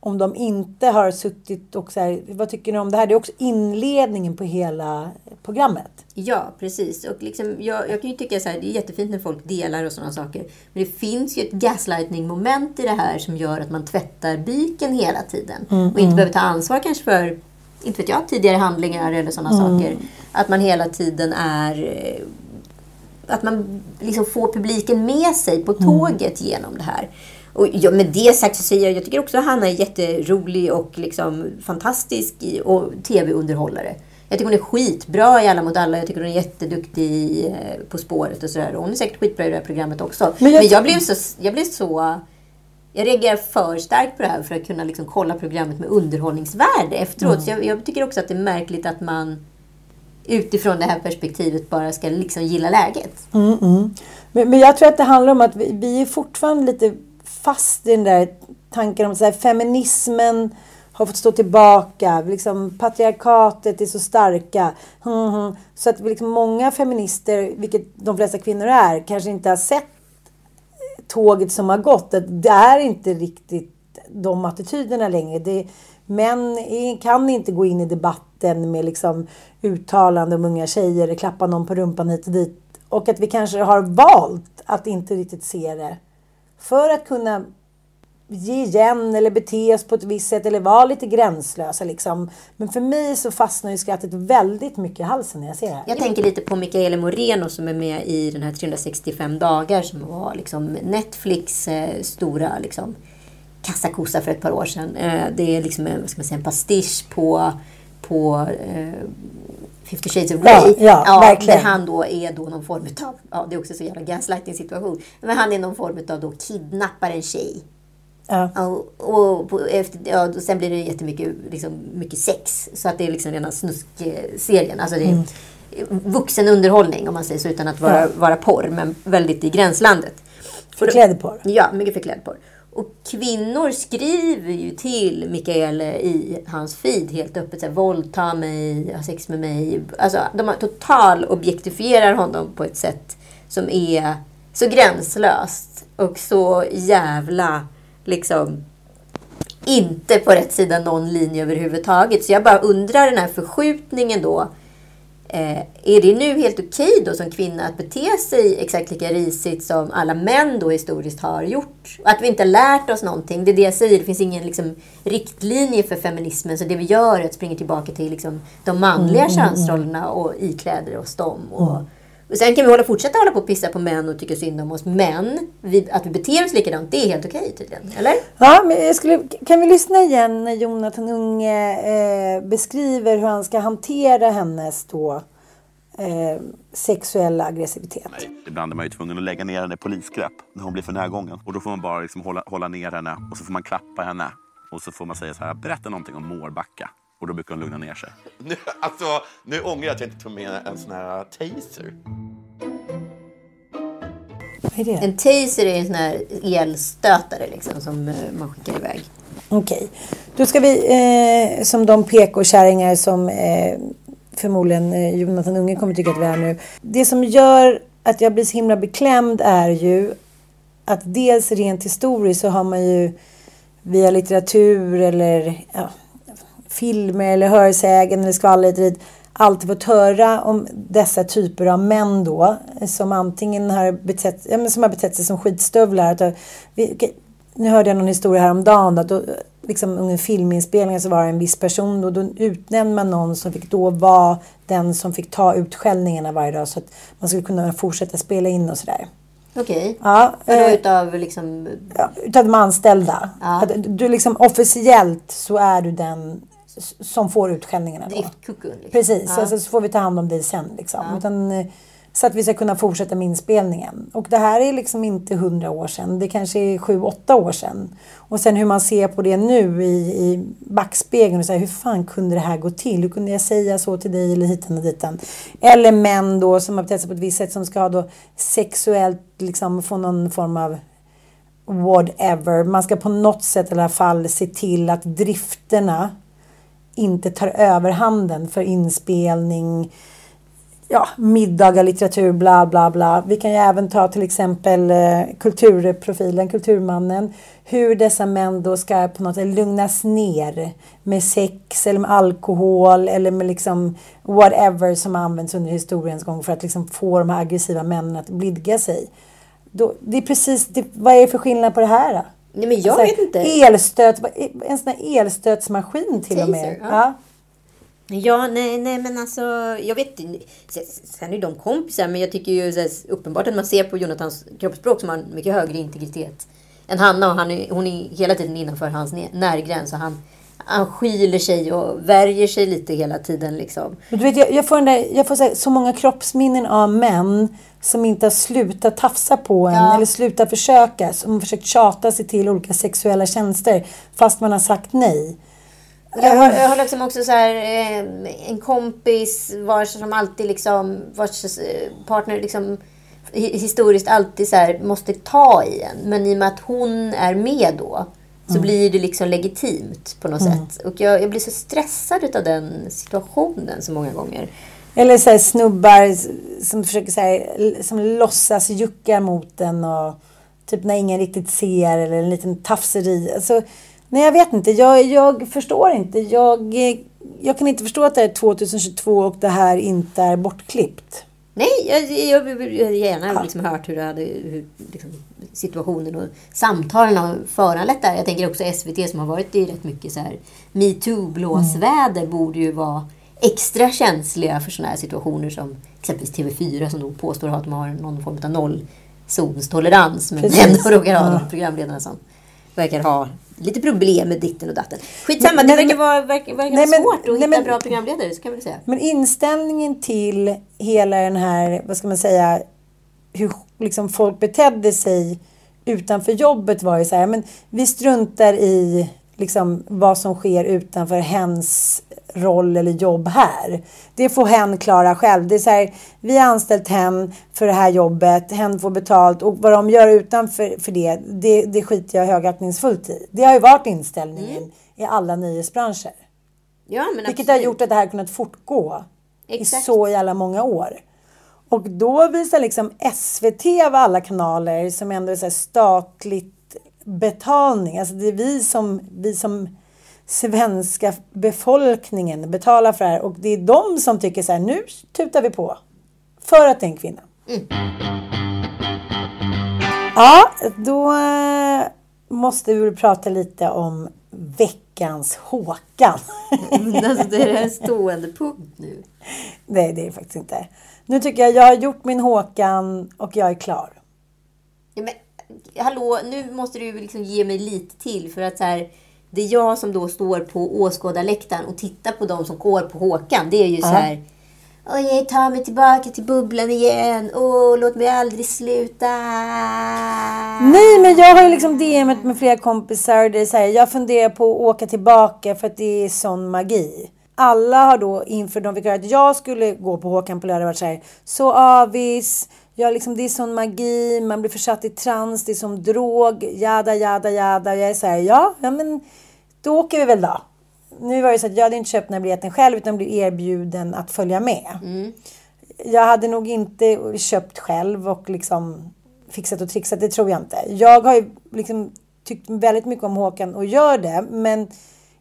om de inte har suttit och så här, vad tycker ni om det här? Det är också inledningen på hela programmet. Ja, precis. Och liksom, jag, jag kan ju tycka så här, det är jättefint när folk delar och sådana saker. Men det finns ju ett gaslightning-moment i det här som gör att man tvättar byken hela tiden. och inte behöver ta ansvar kanske för, inte vet jag, tidigare handlingar eller sådana saker. Att man hela tiden är... Att man liksom får publiken med sig på tåget genom det här. Och ja, med det sagt så säger jag, jag tycker också att Hanna är jätterolig och liksom fantastisk i, och tv-underhållare. Jag tycker hon är skitbra i Alla mot alla. Jag tycker hon är jätteduktig i eh, På spåret och sådär. Hon är säkert skitbra i det här programmet också. Men Men jag- jag, blev, så, jag blev så... Jag reagerar för starkt på det här för att kunna liksom kolla programmet med underhållningsvärde efteråt. Så jag, jag tycker också att det är märkligt att man utifrån det här perspektivet bara ska liksom gilla läget. Mm, mm. Men, men jag tror att det handlar om att vi, vi är fortfarande lite fast i den där tanken om att feminismen har fått stå tillbaka. Liksom, patriarkatet är så starka. Mm, mm. Så att liksom, många feminister, vilket de flesta kvinnor är, kanske inte har sett tåget som har gått. Att det är inte riktigt de attityderna längre. Det, män är- kan inte gå in i debatten med liksom uttalanden om unga tjejer, klappa någon på rumpan hit och dit. Och att vi kanske har valt att inte riktigt se det. För att kunna ge igen eller bete oss på ett visst sätt eller vara lite gränslösa. Liksom. Men för mig så fastnar ju skrattet väldigt mycket i halsen när jag ser det här. Jag tänker lite på Michaela Moreno som är med i den här 365 dagar som var liksom Netflix eh, stora liksom, kassakossa för ett par år sedan. Eh, det är liksom en, vad ska man säga, en pastisch på, på eh, 50 shades of Ja, Grey. ja, verkligen. Där han då är då någon form av, ja det är också så jävla gaslighting situation. Men han är någon form av då kidnappar en tjej. Ja. Och, och på, efter, ja, och sen blir det jättemycket liksom, mycket sex. Så att det är liksom rena snuskserien. Alltså det är vuxen underhållning om man säger så utan att vara, Ja. vara porr. Men väldigt i gränslandet. Förklädd porr. Ja, mycket förklädd porr. Och kvinnor skriver ju till Mikael i hans feed helt öppet. Såhär, Våldta mig, ha sex med mig. Alltså, de total objektifierar honom på ett sätt som är så gränslöst och så jävla liksom inte på rätt sida någon linje överhuvudtaget. Så jag bara undrar den här förskjutningen då. Eh, är det nu helt okej då som kvinna att bete sig exakt lika risigt som alla män då historiskt har gjort? Att vi inte lärt oss någonting. Det är det jag säger. Det finns ingen liksom, riktlinje för feminismen. Så det vi gör är att springa tillbaka till liksom, de manliga könsrollerna och ikläder oss dem. Och, och sen kan vi hålla, fortsätta hålla på och pissa på män och tycka synd om oss. Men vi, att vi beter oss likadant, det är helt okej tydligen. Eller? Ja, men jag skulle, kan vi lyssna igen när Jonathan Unge eh, beskriver hur han ska hantera hennes då, eh, sexuella aggressivitet? Ibland är man ju tvungen att lägga ner henne i polisgrepp när hon blir för närgången. Och då får man bara liksom hålla, hålla ner henne och så får man klappa henne. Och så får man säga så här, berätta någonting om Mårbacka. Och då brukar hon lugna ner sig. Nu, alltså, nu ångrar jag att jag inte tog med en sån här taser. Vad är det? En taser är en sån här elstötare liksom, som eh, man skickar iväg. Okej. Då ska vi, eh, som de PK-kärringar som eh, förmodligen eh, Jonathan Unge kommer tycka att vi är nu. Det som gör att jag blir så himla beklämd är ju att dels rent historiskt så har man ju via litteratur eller ja, filmer eller hörsägen eller skvaller hit och dit alltid fått höra om dessa typer av män då som antingen har betett, ja, men som har betett sig som skitstövlar. Att, vi, nu hörde jag någon historia häromdagen att då liksom under filminspelningen så var det en viss person och då utnämnde man någon som fick då vara den som fick ta utskällningarna varje dag så att man skulle kunna fortsätta spela in och sådär. Okej. Ja, eh, utav liksom... ja, utav de anställda. Ja. Att du liksom officiellt så är du den som får utskällningarna. Driftkuckun. Liksom. Precis, Ja. alltså, så får vi ta hand om dig sen. Liksom. Utan, eh, så att vi ska kunna fortsätta med inspelningen. Och det här är liksom inte hundra år sedan. Det kanske är sju, åtta år sedan. Och sen hur man ser på det nu i, i backspegeln. Och så här, hur fan kunde det här gå till? Hur kunde jag säga så till dig eller hitan och ditan? Eller män då som har betett sig på ett visst sätt som ska ha då sexuellt liksom få någon form av whatever. Man ska på något sätt i alla fall se till att drifterna inte tar överhanden för inspelning, ja, middagar, litteratur, bla bla bla. Vi kan ju även ta till exempel eh, kulturprofilen, kulturmannen. Hur dessa män då ska på något sätt lugnas ner med sex eller med alkohol eller med liksom whatever som används under historiens gång för att liksom få de här aggressiva männen att blidga sig. Då, det är precis, det, vad är det för skillnad på det här då? Nej, men jag Så här, vet inte. Elstöt, en sån här elstötsmaskin till och med. Taser, ja. Ja. Ja, nej, nej, men alltså, jag vet inte. Sen- är ju de kompisar, men jag tycker ju så här, uppenbart att man ser på Jonathans kroppsspråk som har mycket högre integritet än Hanna. Och han är, hon är hela tiden innanför hans nä- närgräns. Och han, han skyler sig och värjer sig lite hela tiden. Liksom. Du vet, jag, jag får, där, jag får så, här, så många kroppsminnen av män som inte har slutat tafsa på en Ja. eller slutat försöka. Som har försökt tjata sig till olika sexuella tjänster fast man har sagt nej. Jag har, jag har liksom också så här, eh, en kompis vars som alltid liksom, vars eh, partner liksom hi- historiskt alltid så här, måste ta i en. Men i och med att hon är med då så blir det liksom legitimt på något sätt. Och jag, jag blir så stressad av den situationen så många gånger. Eller så snubbar som försöker så här, som låtsas jucka mot en och typ när ingen riktigt ser eller en liten tafseri. Alltså, nej, jag vet inte. Jag, jag förstår inte. Jag, eh, jag kan inte förstå att det är 2022 och det här inte är bortklippt. Nej, jag, jag, jag, jag gärna liksom hört hur, det hade, hur liksom, situationen och samtalen har föranlett det här. Jag tänker också SVT som har varit i rätt mycket så här metoo-blåsväder borde ju vara extra känsliga för sådana här situationer som exempelvis TV4 som då påstår att de har någon form av nollzonstolerans men Precis. ändå råkar ha Ja. de programledarna som verkar ha lite problem med ditten och datten. Skitsamma, Men- det verkar vara, verkar, verkar Nej, men- svårt att nej, hitta men- bra programledare, så kan vi säga. Men inställningen till hela den här, vad ska man säga, hur liksom folk betedde sig utanför jobbet var ju så här, men vi struntar i liksom vad som sker utanför hens roll eller jobb här. Det får hen klara själv. Det är så här, vi har anställt hen för det här jobbet, hen får betalt och vad de gör utanför för det, det, det skiter jag högaktningsfullt i. Det har ju varit inställningen i alla nöjesbranscher. Ja, men Vilket har absolut. gjort att det här har kunnat fortgå Exakt. i så jävla många år. Och då visar liksom SVT av alla kanaler som ändå är så statligt betalning. Alltså det är vi som, vi som svenska befolkningen betalar för det här. Och det är de som tycker så här, nu tutar vi på. För att det är en kvinna. Ja, då eh, måste vi prata lite om veckans Håkan. Alltså, det är en stående punkt nu. Nej, det är det faktiskt inte. Nu tycker jag jag har gjort min Håkan och jag är klar. Ja, men, hallå, nu måste du liksom ge mig lite till. För att så här, det är jag som då står på åskådarläktaren och tittar på de som går på Håkan. Det är ju så här... Oj, ta mig tillbaka till bubblan igen. Åh, låt mig aldrig sluta. Nej, men jag har ju liksom DMet med flera kompisar. Det är så här, jag funderar på att åka tillbaka för att det är sån magi. Alla har då inför de fick höra att jag skulle gå på Håkan på lördag varit så här, så avis. Ja, liksom, det är sån magi, man blir försatt i trans, det är som drog, jada, jada, jada. Jag är så här, ja, ja men då åker vi väl då. Nu var det så att jag hade inte köpt den här biljetten själv utan blev erbjuden att följa med. Jag hade nog inte köpt själv och liksom fixat och trixat, det tror jag inte. Jag har ju liksom tyckt väldigt mycket om Håkan och gör det, men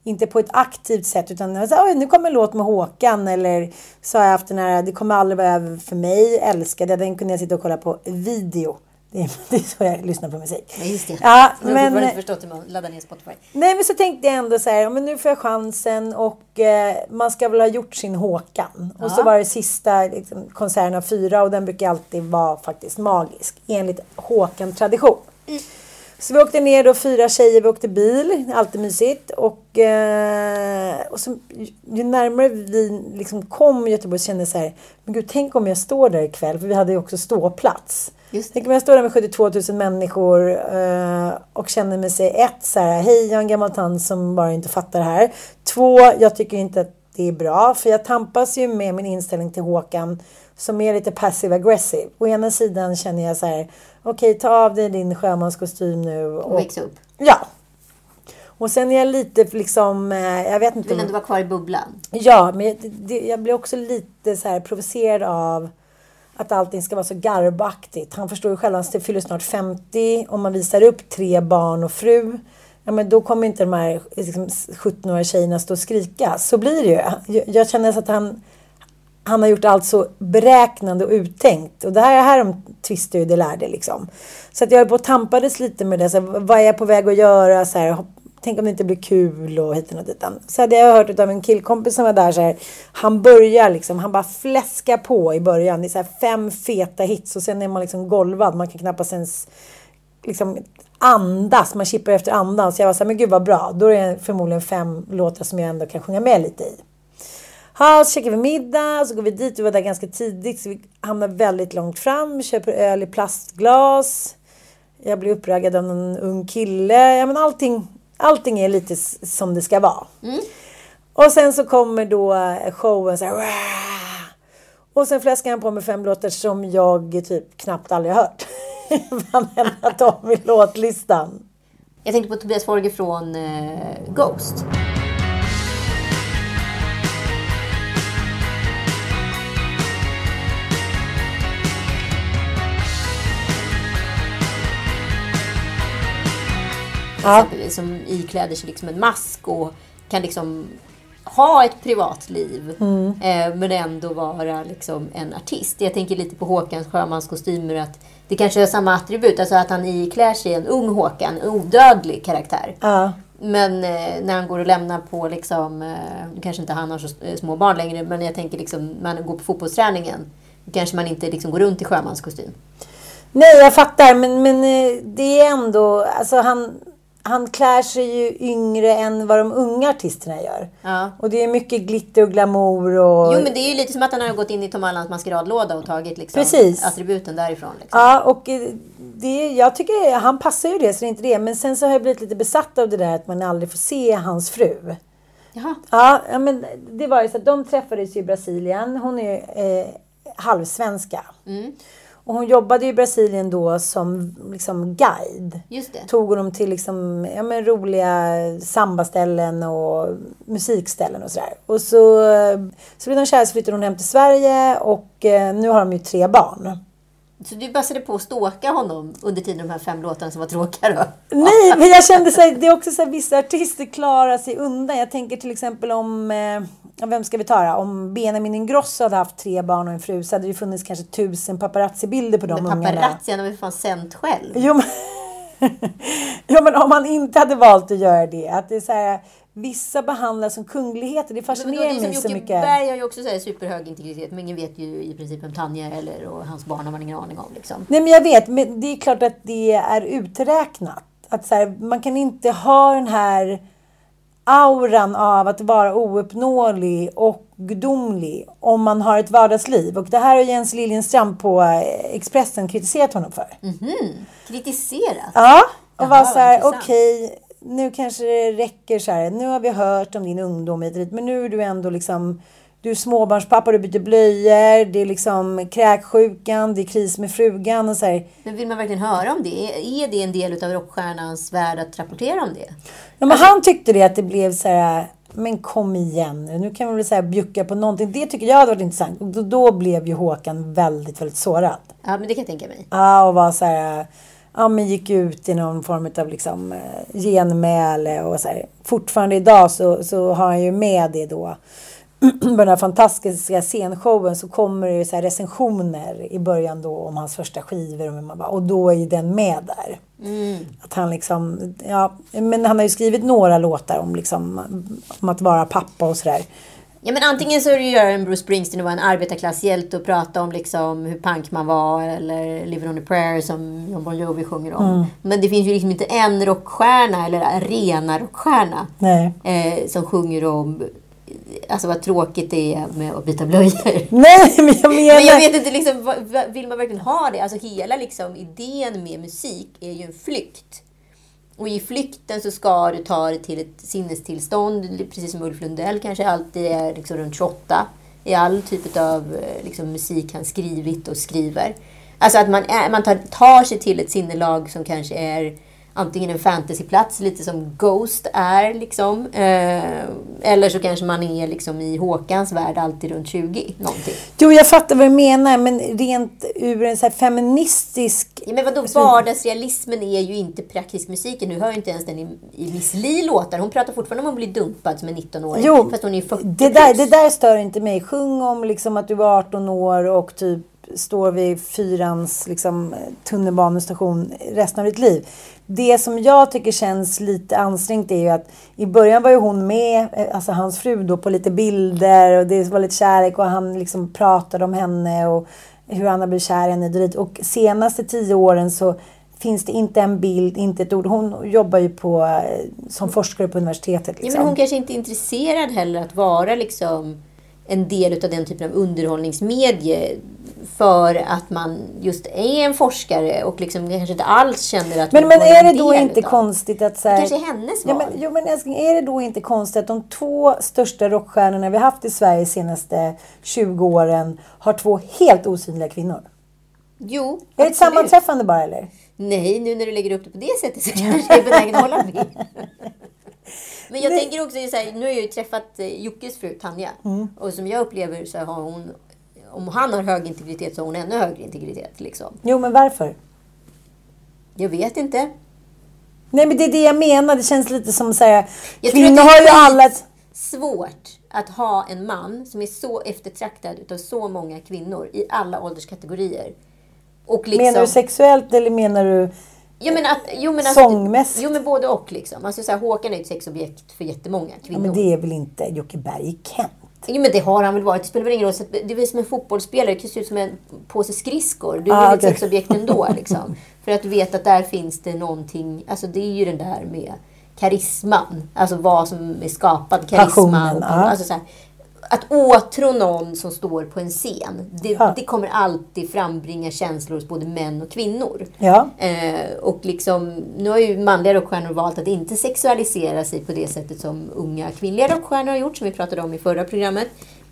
inte på ett aktivt sätt utan "Oj, nu kommer en låt med Håkan eller så har jag haft den här Det kommer aldrig vara över för mig, älskade jag. Den kunde jag sitta och kolla på video Det är, det är så jag lyssnar på musik. Ja, just det. Ja, jag har men, inte förstått hur man laddar ner Spotify. nej, men så tänkte jag ändå så här, ja, men nu får jag chansen och eh, man ska väl ha gjort sin Håkan. Och så var det sista liksom, konserten av fyra och den brukar alltid vara faktiskt magisk enligt Håkan-tradition. Så vi åkte ner då, fyra tjejer, vi åkte bil, alltid mysigt. Och, eh, och så, ju- närmare vi liksom kom Göteborg så kände jag så här, men gud tänk om jag står där ikväll, för vi hade ju också ståplats. Tänk om jag står där med 72 000 människor eh, och känner mig sig ett så här, hej jag är en gammal tant som bara inte fattar det här. Två, jag tycker inte att det är bra, för jag tampas ju med min inställning till Håkan som är lite passive aggressive. Å ena sidan känner jag så här, okej ta av dig din sjömanskostym nu. Och växa upp. Ja. Och sen är jag lite liksom, eh, jag vet inte. Du vill ändå vara kvar i bubblan. Ja, men jag, det, jag blir också lite så här provocerad av att allting ska vara så garbaktigt. Han förstår ju själv, han fyller snart 50. Om man visar upp tre barn och fru, ja men då kommer inte de här liksom, 17-åriga tjejerna stå och skrika. Så blir det ju. Jag, jag känner så att han, han har gjort allt så beräknande och uttänkt. Och det här, här de tvistar ju det lärde liksom. Så att jag höll på och tampades lite med det. Så här, vad är jag på väg att göra? Så här, tänk om det inte blir kul och hit och dit. Så hade jag hört av en killkompis som var där så här. Han börjar liksom, han bara fläskar på i början. Det är så här fem feta hits och sen är man liksom golvad. Man kan knappast ens liksom andas. Man kippar efter andan. Så jag var så här, men gud vad bra. Då är det förmodligen fem låtar som jag ändå kan sjunga med lite i. Ja, så käkar vi middag, så går vi dit. Vi var där ganska tidigt, så vi hamnar väldigt långt fram. Köper öl i plastglas. Jag blir uppraggad av en ung kille. Ja, men allting, allting är lite som det ska vara. Och sen så kommer då showen så här. "Wah!" Och sen fläskar han på med fem låtar som jag typ knappt aldrig har hört. Varenda dem i låtlistan. Jag tänkte på Tobias Forge från eh, Ghost. Exempelvis, som ikläder sig liksom en mask och kan liksom ha ett privatliv eh, men ändå vara liksom en artist. Jag tänker lite på Håkans sjömanskostymer att det kanske är samma attribut, alltså att han iklär sig en ung Håkan, en odödlig karaktär. Ja. Men eh, när han går och lämnar på, liksom, eh, kanske inte han har så eh, små barn längre, men jag tänker liksom, man går på fotbollsträningen, då kanske man inte liksom går runt i sjömanskostym. Nej, jag fattar. Men, men eh, det är ändå... Alltså han, han klär sig ju yngre än vad de unga artisterna gör. Ja. Och det är mycket glitter och glamour och... Jo, men det är ju lite som att han har gått in i Tom Allans maskeradlåda och tagit liksom, Precis. attributen därifrån. Liksom. Ja, och eh, det, jag tycker han passar ju det, så det är inte det. Men sen så har jag blivit lite besatt av det där att man aldrig får se hans fru. Jaha. Ja, men det var ju så att de träffades i Brasilien. Hon är ju eh, halvsvenska. Och hon jobbade i Brasilien då som liksom guide. Just det. Tog honom till liksom, ja, men roliga sambaställen och musikställen och sådär. Och så, eh, så blev de kära så flyttade hon hem till Sverige och eh, nu har de ju tre barn. Så du passade på att ståka honom under tiden de här fem låtarna som var tråkiga då? Nej, men jag kände så här, det är också så här, vissa artister klarar sig undan. Jag tänker till exempel om, eh, vem ska vi ta då? Om Benjamin Ingrosso hade haft tre barn och en fru så hade det ju funnits kanske tusen paparazzi-bilder på de Men ungarna. paparazzi, han har väl fan sänt själv? Jo men, jo men om han inte hade valt att göra det. Att det är så här, vissa behandlas som kungligheter. Det fascinerar mig så Jocke mycket. Berg har ju också så här superhög integritet, men ingen vet ju i princip vem Tanja eller och hans barn har man ingen aning om. Liksom. Nej men jag vet, men det är klart att det är uträknat. Att så här, man kan inte ha den här auran av att vara ouppnåelig och gudomlig om man har ett vardagsliv. Och det här har Jens Liljenstrand på Expressen kritiserat honom för. Kritiserat. Ja, och Jaha, var så här, okej, nu kanske det räcker så här. Nu har vi hört om din ungdom hit men nu är du ändå liksom du är småbarnspappa, du byter blöjor, det är liksom kräksjukan, det är kris med frugan och så här. Men vill man verkligen höra om det? Är- det en del av rockstjärnans värld att rapportera om det? Ja, men han tyckte det att det blev så här, men kom igen nu, nu kan vi väl här bjucka på någonting. Det tycker jag hade varit intressant. Och då, då blev ju Håkan väldigt, väldigt sårad. Ja, men det kan jag tänka mig. Ja, och var så här, ja men gick ut i någon form av liksom eh, genmäle och så här. Fortfarande idag så, så har han ju med det då. på den här fantastiska scenshowen så kommer det ju så recensioner i början då om hans första skivor. Och, bara, och då är ju den med där. Att han liksom, ja, men han har ju skrivit några låtar om liksom, om att vara pappa och sådär. Ja, men antingen så är det ju göra en Bruce Springsteen och vara en arbetarklasshjälte och prata om liksom hur punk man var eller Living on a prayer som John Bon Jovi sjunger om. Mm. Men det finns ju liksom inte en rockstjärna eller arena rockstjärna eh, som sjunger om Alltså vad tråkigt det är med att byta blöjor. Nej, men jag menar... Men jag vet inte, liksom, vill man verkligen ha det? Alltså hela liksom, idén med musik är ju en flykt. Och i flykten så ska du ta det till ett sinnestillstånd, precis som Ulf Lundell kanske alltid är liksom runt 28 i all typ av eh, liksom, musik han skrivit och skriver. Alltså att man, är, man tar, tar sig till ett sinnelag som kanske är antingen en fantasyplats, lite som Ghost är. Liksom. Eh, eller så kanske man är liksom, i Håkans värld alltid runt 20 någonting. Jo, jag fattar vad du menar, men rent ur en så feministisk... Ja, men vadå, vardagsrealismen är ju inte praktisk musik. Nu hör ju inte ens den i, i Miss Li låtar. Hon pratar fortfarande om att bli dumpad som en 19-åring. Jo, fast hon är ju 40 det där, plus. det där stör inte mig. Sjung om liksom att du var 18 år och typ står vid fyrans liksom, tunnelbanestation resten av ditt liv. Det som jag tycker känns lite ansträngt är ju att i början var ju hon med, eh, alltså hans fru då, på lite bilder och det var lite kärlek och han liksom pratade om henne och hur han har blivit kär i henne och dit. Och senaste tio åren så finns det inte en bild, inte ett ord. Hon jobbar ju på, eh, som forskare på universitetet. Ja, Liksom. men hon kanske inte är intresserad heller att vara liksom en del av den typen av underhållningsmedie för att man just är en forskare och liksom kanske inte alls känner att Men, men är det då inte utav- konstigt att så här, Det kanske är hennes ja, val. men, jo, men älskling, är det då inte konstigt att de två största rockstjärnorna vi haft i Sverige de senaste 20 åren har två helt osynliga kvinnor? Jo, Är det ett absolut. sammanträffande bara eller? Nej, nu när du lägger upp det på det sättet så kanske jag är benägen att hålla med. Men jag tänker också så här, nu har jag ju träffat eh, Jockes fru Tanja. Mm. Och som jag upplever så har hon, om han har hög integritet så har hon ännu högre integritet. Liksom. Jo, men varför? Jag vet inte. Nej, men det är det jag menar. Det känns lite som så här, Jag kvinnor har ju alla... Svårt att ha en man som är så eftertraktad utav så många kvinnor i alla ålderskategorier. Och liksom, Menar du sexuellt eller menar du... Jo men, att, jo, men alltså, Sångmässigt? Jo men både och liksom. Alltså, så här, Håkan är ett sexobjekt för jättemånga Ja, kvinnor. men det är väl inte Jocke Berg-Kent? Jo men det har han väl varit. Det spelar väl ingen roll. Så att Det är väl som en fotbollsspelare. Det kan se ut som en påse skridskor. Du är Ah, väl ett okej. sexobjekt ändå. Liksom. För att du vet att där finns det någonting. Alltså det är ju den där med karisman. Alltså vad som är skapad karisma. Passionen, och, ja. alltså så här, att åtrå någon som står på en scen. Det, Ja. det kommer alltid frambringa känslor hos både män och kvinnor. Ja. Eh, och liksom, nu har ju manliga rockstjärnor valt att inte sexualisera sig på det sättet som unga kvinnliga rockstjärnor har gjort, som vi pratade om i förra programmet.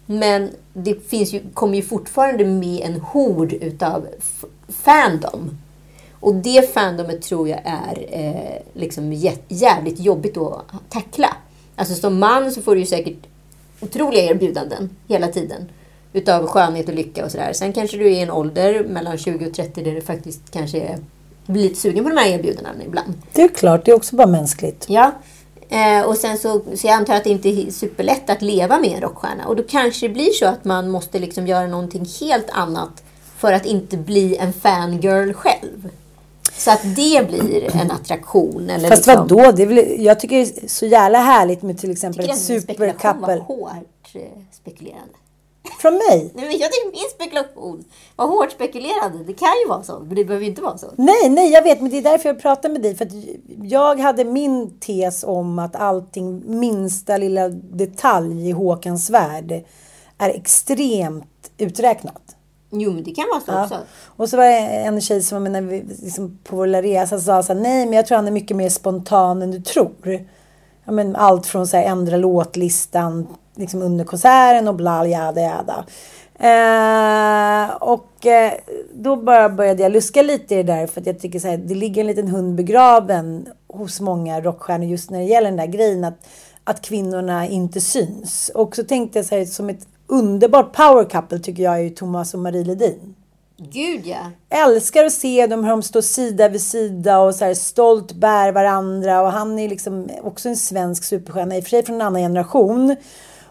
Men det finns ju, kommer ju fortfarande med en hord utav fandom. Och det fandomet tror jag är eh, liksom jä- jävligt jobbigt att tackla. Alltså som man så får du ju säkert otroliga erbjudanden hela tiden. Utav skönhet och lycka och sådär. Sen kanske du är i en ålder mellan 20 och 30 där du faktiskt kanske är, blir lite sugen på de här erbjudandena ibland. Det är klart, det är också bara mänskligt. Ja. Eh, och sen så, så jag antar att det inte är superlätt att leva med en rockstjärna. Och då kanske det blir så att man måste liksom göra någonting helt annat för att inte bli en fangirl själv. Så att det blir en attraktion. Eller Fast liksom, vadå? Det är väl, jag tycker det är så jävla härligt med till exempel Tycker ett den spekulation var supercouple. hårt eh, spekulerande. Från mig? Nej, men jag tycker min spekulation var hårt spekulerande. Det kan ju vara så, men det behöver ju inte vara så. Nej, nej, jag vet, men det är därför jag pratar med dig. För jag hade min tes om att allting, minsta lilla detalj i Håkans värld är extremt uträknat. Jo, men det kan vara så Ja. också. Och så var det en tjej som när vi, liksom, på vår resa sa så här, nej men jag tror han är mycket mer spontan än du tror. Ja, men allt från så här, ändra låtlistan liksom under konserten och bla jada jada. Eh, och eh, då bara började jag luska lite i det där för att jag tycker så här, det ligger en liten hund begraven hos många rockstjärnor just när det gäller den där grejen att, att kvinnorna inte syns. Och så tänkte jag så här, som ett underbart power couple tycker jag är ju Thomas och Marie Ledin Gud ja. älskar att se dem hur de står sida vid sida och så här stolt bär varandra. Och han är liksom också en svensk superstjärna, i och för sig från en annan generation.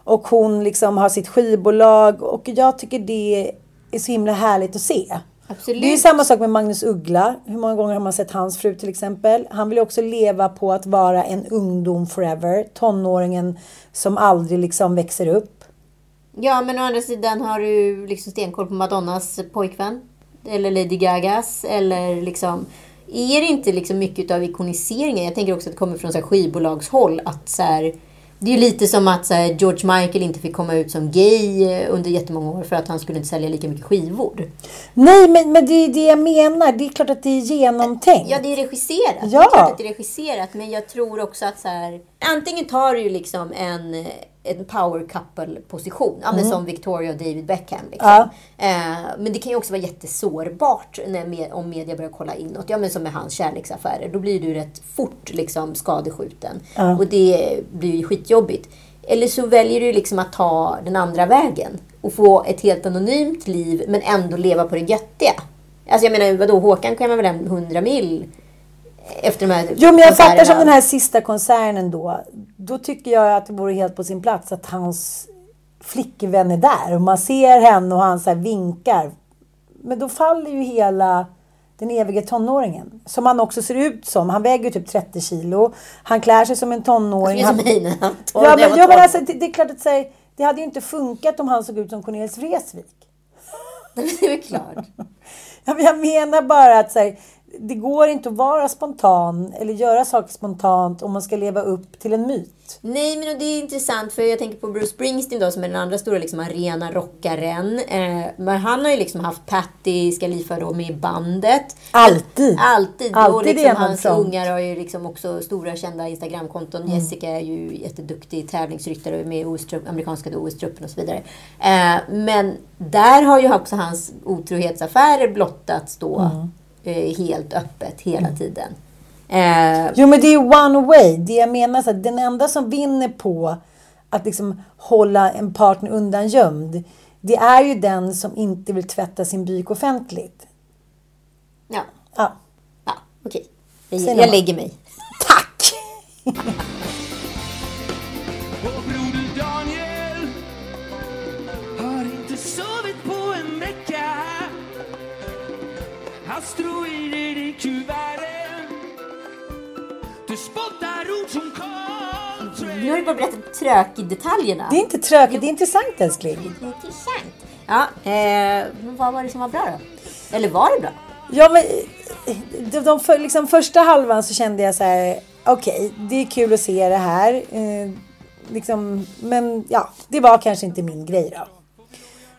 Och hon liksom har sitt skivbolag. Och jag tycker det är så himla härligt att se. Absolut. Det är samma sak med Magnus Uggla. Hur många gånger har man sett hans fru till exempel? Han vill ju också leva på att vara en ungdom forever. Tonåringen som aldrig liksom växer upp. Ja, men å andra sidan har du liksom stenkoll på Madonnas pojkvän. Eller Lady Gagas. Eller liksom... Är det inte liksom mycket av ikoniseringen? Jag tänker också att det kommer från så här skivbolagshåll. Att så här, det är ju lite som att så här, George Michael inte fick komma ut som gay eh, under jättemånga år för att han skulle inte sälja lika mycket skivor. Nej, men, men det är det jag menar. Det är klart att det är genomtänkt. Ja, det är regisserat. Det Ja. är klart att det är regisserat. Men jag tror också att så här, antingen tar du ju liksom en, en power couple-position. Ja, men som Victoria och David Beckham. Liksom. Mm. Ja. Eh, men det kan ju också vara jättesårbart när, med, om media börjar kolla inåt. Ja, men som med hans kärleksaffärer. Då blir du rätt fort liksom, skadeskjuten. Ja. Och det blir ju skitjobbigt. Eller så väljer du liksom att ta den andra vägen. Och få ett helt anonymt liv men ändå leva på det göttiga. Alltså jag menar, vadå, Håkan kan väl hem 100 mil efter de här Jo, men jag fattar som den här sista konserten då. Då tycker jag att det vore helt på sin plats att hans flickvän är där. Och man ser henne och han så här vinkar. Men då faller ju hela den eviga tonåringen. Som han också ser ut som. Han väger ju typ 30 kilo. Han klär sig som en tonåring. Är som Han- mig när han Ja, när jag men, ja, men 12. alltså, det, det är klart att säga, det hade ju inte funkat om han såg ut som Cornelis Vreeswijk. Det är väl klart. Ja, men Jag menar bara att så här, det går inte att vara spontan eller göra saker spontant om man ska leva upp till en myt. Nej, men det är intressant för jag tänker på Bruce Springsteen då som är den andra stora liksom, arena rockaren. Eh, men han har ju liksom haft Patti Scalifa då med i bandet. Alltid. Alltid. Alltid och liksom han hans front. ungar har ju liksom också stora kända Instagramkonton. Mm. Jessica är ju jätteduktig tävlingsryttare och med i OS-trupp, amerikanska OS-truppen och så vidare. Eh, men där har ju också hans otrohetsaffärer blottats då Mm. Eh, helt öppet hela tiden. Eh, Jo men det är one way. Det jag menar så att den enda som vinner på att liksom hålla en partner undan gömd. Det är ju den som inte vill tvätta sin byk offentligt. ja, Ja. ja okej. Jag, jag lägger mig. Tack! Asteroider i kuverten Du spottar ord som kolträ Nu har du bara berättat trök-detaljerna. Det är inte tråkigt, det är intressant älskling. Det är intressant. Ja, eh, men vad var det som var bra då? Eller var det bra? Ja, men de, de för, liksom, första halvan så kände jag så här, okej, det är kul att se det här. Eh, liksom, men ja, det var kanske inte min grej då.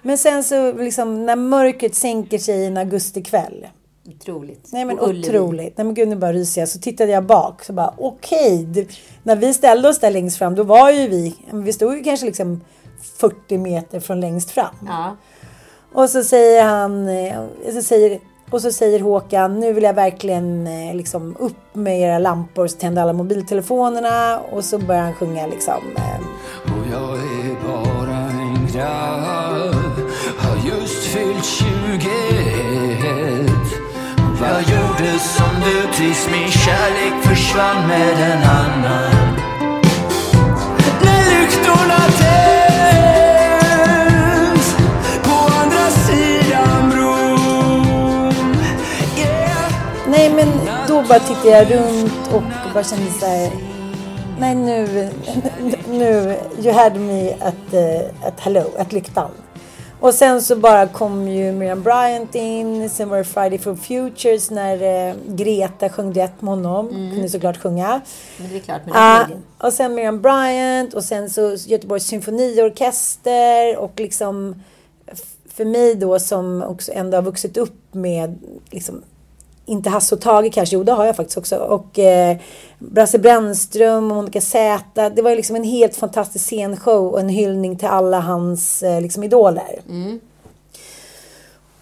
Men sen så liksom när mörkret sänker sig i en augustikväll. Otroligt. Nej men otroligt. Nej men gud nu bara ryser jag. Så tittade jag bak. Så bara okej. det- När vi ställde oss där längst fram då var ju vi. Vi stod ju kanske liksom 40 meter från längst fram. Ja. Och så säger han, eh, så säger, och så säger Håkan, nu vill jag verkligen eh, liksom upp med era lampor så tänder alla mobiltelefonerna och så börjar han sjunga liksom. eh, Och jag är bara en grabb Har just fyllt 21 jag gjorde som du tills min kärlek försvann med en annan När lyktorna tänds På andra sidan bron Yeah Nej men då bara tittade jag runt och bara kände så här. Nej nu, nu, you had me at, eh, at hello, at lyktan. Och sen så bara kom ju Miriam Bryant in. Sen var det Friday for Futures när eh, Greta sjöng duett med honom. Kunde såklart sjunga. Men det är klart Ja, glädjen. och sen Miriam Bryant och sen så Göteborgs symfoniorkester och liksom för mig då som också ändå har vuxit upp med liksom inte Hasse och Tage kanske, jo det har jag faktiskt också. Och eh, Brasse Brännström och Monica Z. Det var ju liksom en helt fantastisk scenshow och en hyllning till alla hans eh, liksom idoler.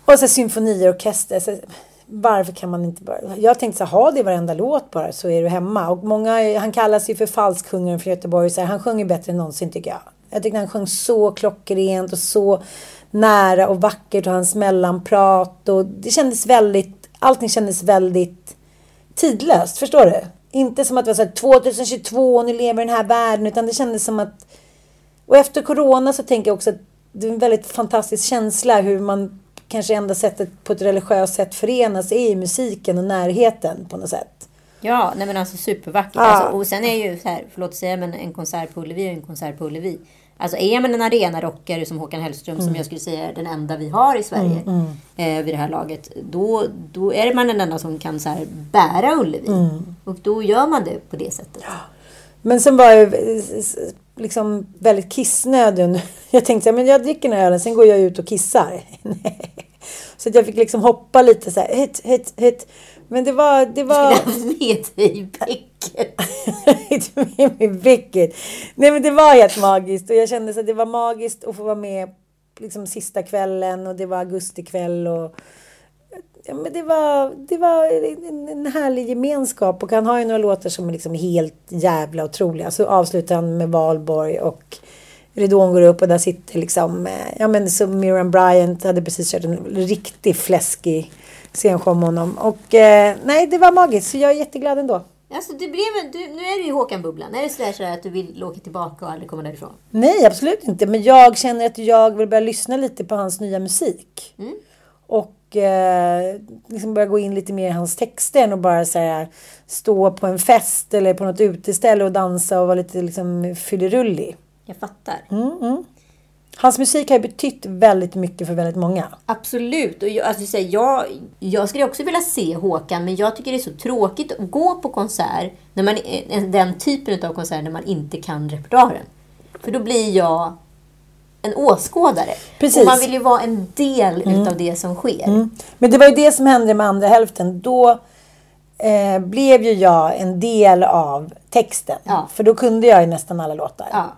Och så symfoniorkester. Så, varför kan man inte bara... Jag tänkte så ha det i varenda låt bara så är du hemma. Och många, han kallas ju för falsksjungaren från Göteborg. Så här, han sjunger bättre än någonsin tycker jag. Jag tyckte han sjöng så klockrent och så nära och vackert och hans mellanprat. Och det kändes väldigt, allting kändes väldigt tidlöst. Förstår du? Inte som att det var så här 2022 och nu lever i den här världen. Utan det kändes som att Och efter corona så tänker jag också att det är en väldigt fantastisk känsla hur man kanske enda sättet på ett religiöst sätt förenas är i musiken och närheten på något sätt. Ja, nej men alltså supervackert. Ja. Alltså, och sen är ju så här, förlåt att säga, men en konsert på Ullevi är en konsert på Ullevi. Alltså är man en arenarockare som Håkan Hellström, Mm. som jag skulle säga är den enda vi har i Sverige eh, vid det här laget. Då, då är man den enda som kan så här, bära Ullevi. Mm. Och då gör man det på det sättet. Men sen var jag liksom väldigt kissnödig. Jag tänkte men jag dricker den här ölen, sen går jag ut och kissar. Så att jag fick liksom hoppa lite så här, hit, hit, hit. Men det var... Det var... Du skulle med dig i bäcket. med mig vilket. Nej men det var helt magiskt och jag kände så att det var magiskt att få vara med liksom sista kvällen och det var augustikväll och ja, men det var, det var en, en härlig gemenskap och han har ju några låtar som är liksom helt jävla otroliga. Så avslutar han med Valborg och ridån går upp och där sitter liksom, eh, ja men som Miriam Bryant hade precis kört en riktigt fläskig scenshow med honom. Och eh, nej, det var magiskt så jag är jätteglad ändå. Alltså, det blev en, du, nu är du i Håkan-bubblan. Är det sådär, sådär att du vill åka tillbaka och aldrig komma därifrån? Nej, absolut inte. Men jag känner att jag vill börja lyssna lite på hans nya musik. Och eh, liksom börja gå in lite mer i hans texter än att bara så här, stå på en fest eller på något uteställe och dansa och vara lite liksom fyllerullig. Jag fattar. Hans musik har ju betytt väldigt mycket för väldigt många. Absolut. Och jag, alltså, jag, jag skulle också vilja se Håkan, men jag tycker det är så tråkigt att gå på konsert, när man, eh, den typen av konsert när man inte kan repertoaren. För då blir jag en åskådare. Precis. Och man vill ju vara en del utav det som sker. Men det var ju det som hände med andra hälften. Då eh, blev ju jag en del av texten. Ja. För då kunde jag ju nästan alla låtar. Ja.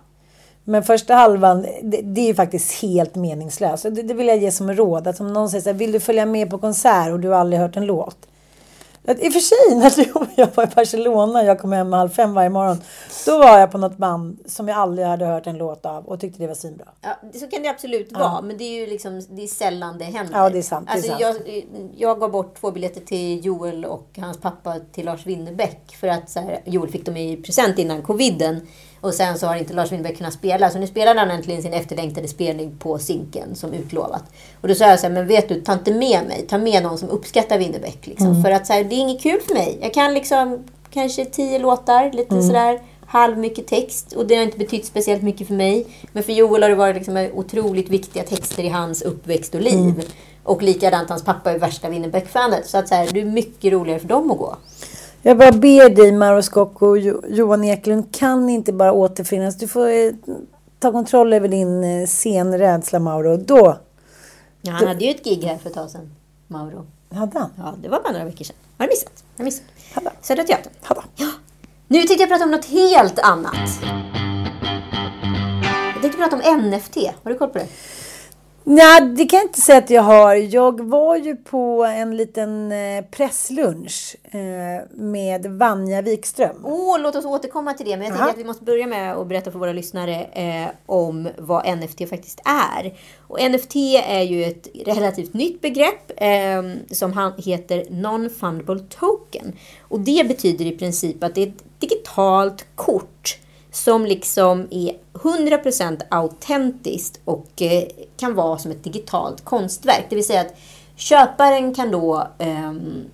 Men första halvan, det, det är ju faktiskt helt meningslöst. Det, det vill jag ge som råd. Att om någon säger så här, vill du följa med på konsert och du har aldrig hört en låt? Att I och för sig, när du och jag var i Barcelona och jag kom hem halv fem varje morgon. Då var jag på något band som jag aldrig hade hört en låt av och tyckte det var svinbra. Ja, så kan det absolut vara, men det är ju liksom, det är sällan det händer. Ja, det är sant, det är Alltså, sant. Jag, jag gav bort två biljetter till Joel och hans pappa till Lars Winnerbäck. För att så här, Joel fick dem i present innan coviden. Och sen så har inte Lars Winnerbäck kunnat spela. Så nu spelar han äntligen sin efterlängtade spelning på Zinken som utlovat. Och då sa jag så här, men vet du, ta inte med mig. Ta med någon som uppskattar Winnerbäck. Liksom. Mm. För att så här, det är inget kul för mig. Jag kan liksom kanske tio låtar, lite Mm. sådär halv mycket text. Och det har inte betytt speciellt mycket för mig. Men för Joel har det varit liksom otroligt viktiga texter i hans uppväxt och liv. Mm. Och likadant, hans pappa är värsta Winnerbäck-fanet. Så att så här, det är mycket roligare för dem att gå. Jag bara ber dig, Mauro Scocco och Jo- Johan Eklund, kan inte bara återfinnas. Du får eh, ta kontroll över din eh, scenrädsla, Mauro. Då Ja, han hade ju ett gig här för ett tag sedan, Mauro. hade han. Ja, det var bara några veckor sedan. Har du missat? Har du missat? Hade. Södra Teatern. Hade. Ja. Nu tänkte jag prata om något helt annat. Jag tänkte prata om NFT. Har du koll på det? Nej, det kan jag inte säga att jag har. Jag var ju på en liten eh, presslunch eh, med Vanja Wikström. Åh, låt oss återkomma till det. Men jag tänker att vi måste börja med att berätta för våra lyssnare eh, om vad NFT faktiskt är. Och NFT är ju ett relativt nytt begrepp eh, som heter Non-Fundable Token. Och det betyder i princip att det är ett digitalt kort som liksom är 100% autentiskt och eh, kan vara som ett digitalt konstverk. Det vill säga att köparen kan då ehm,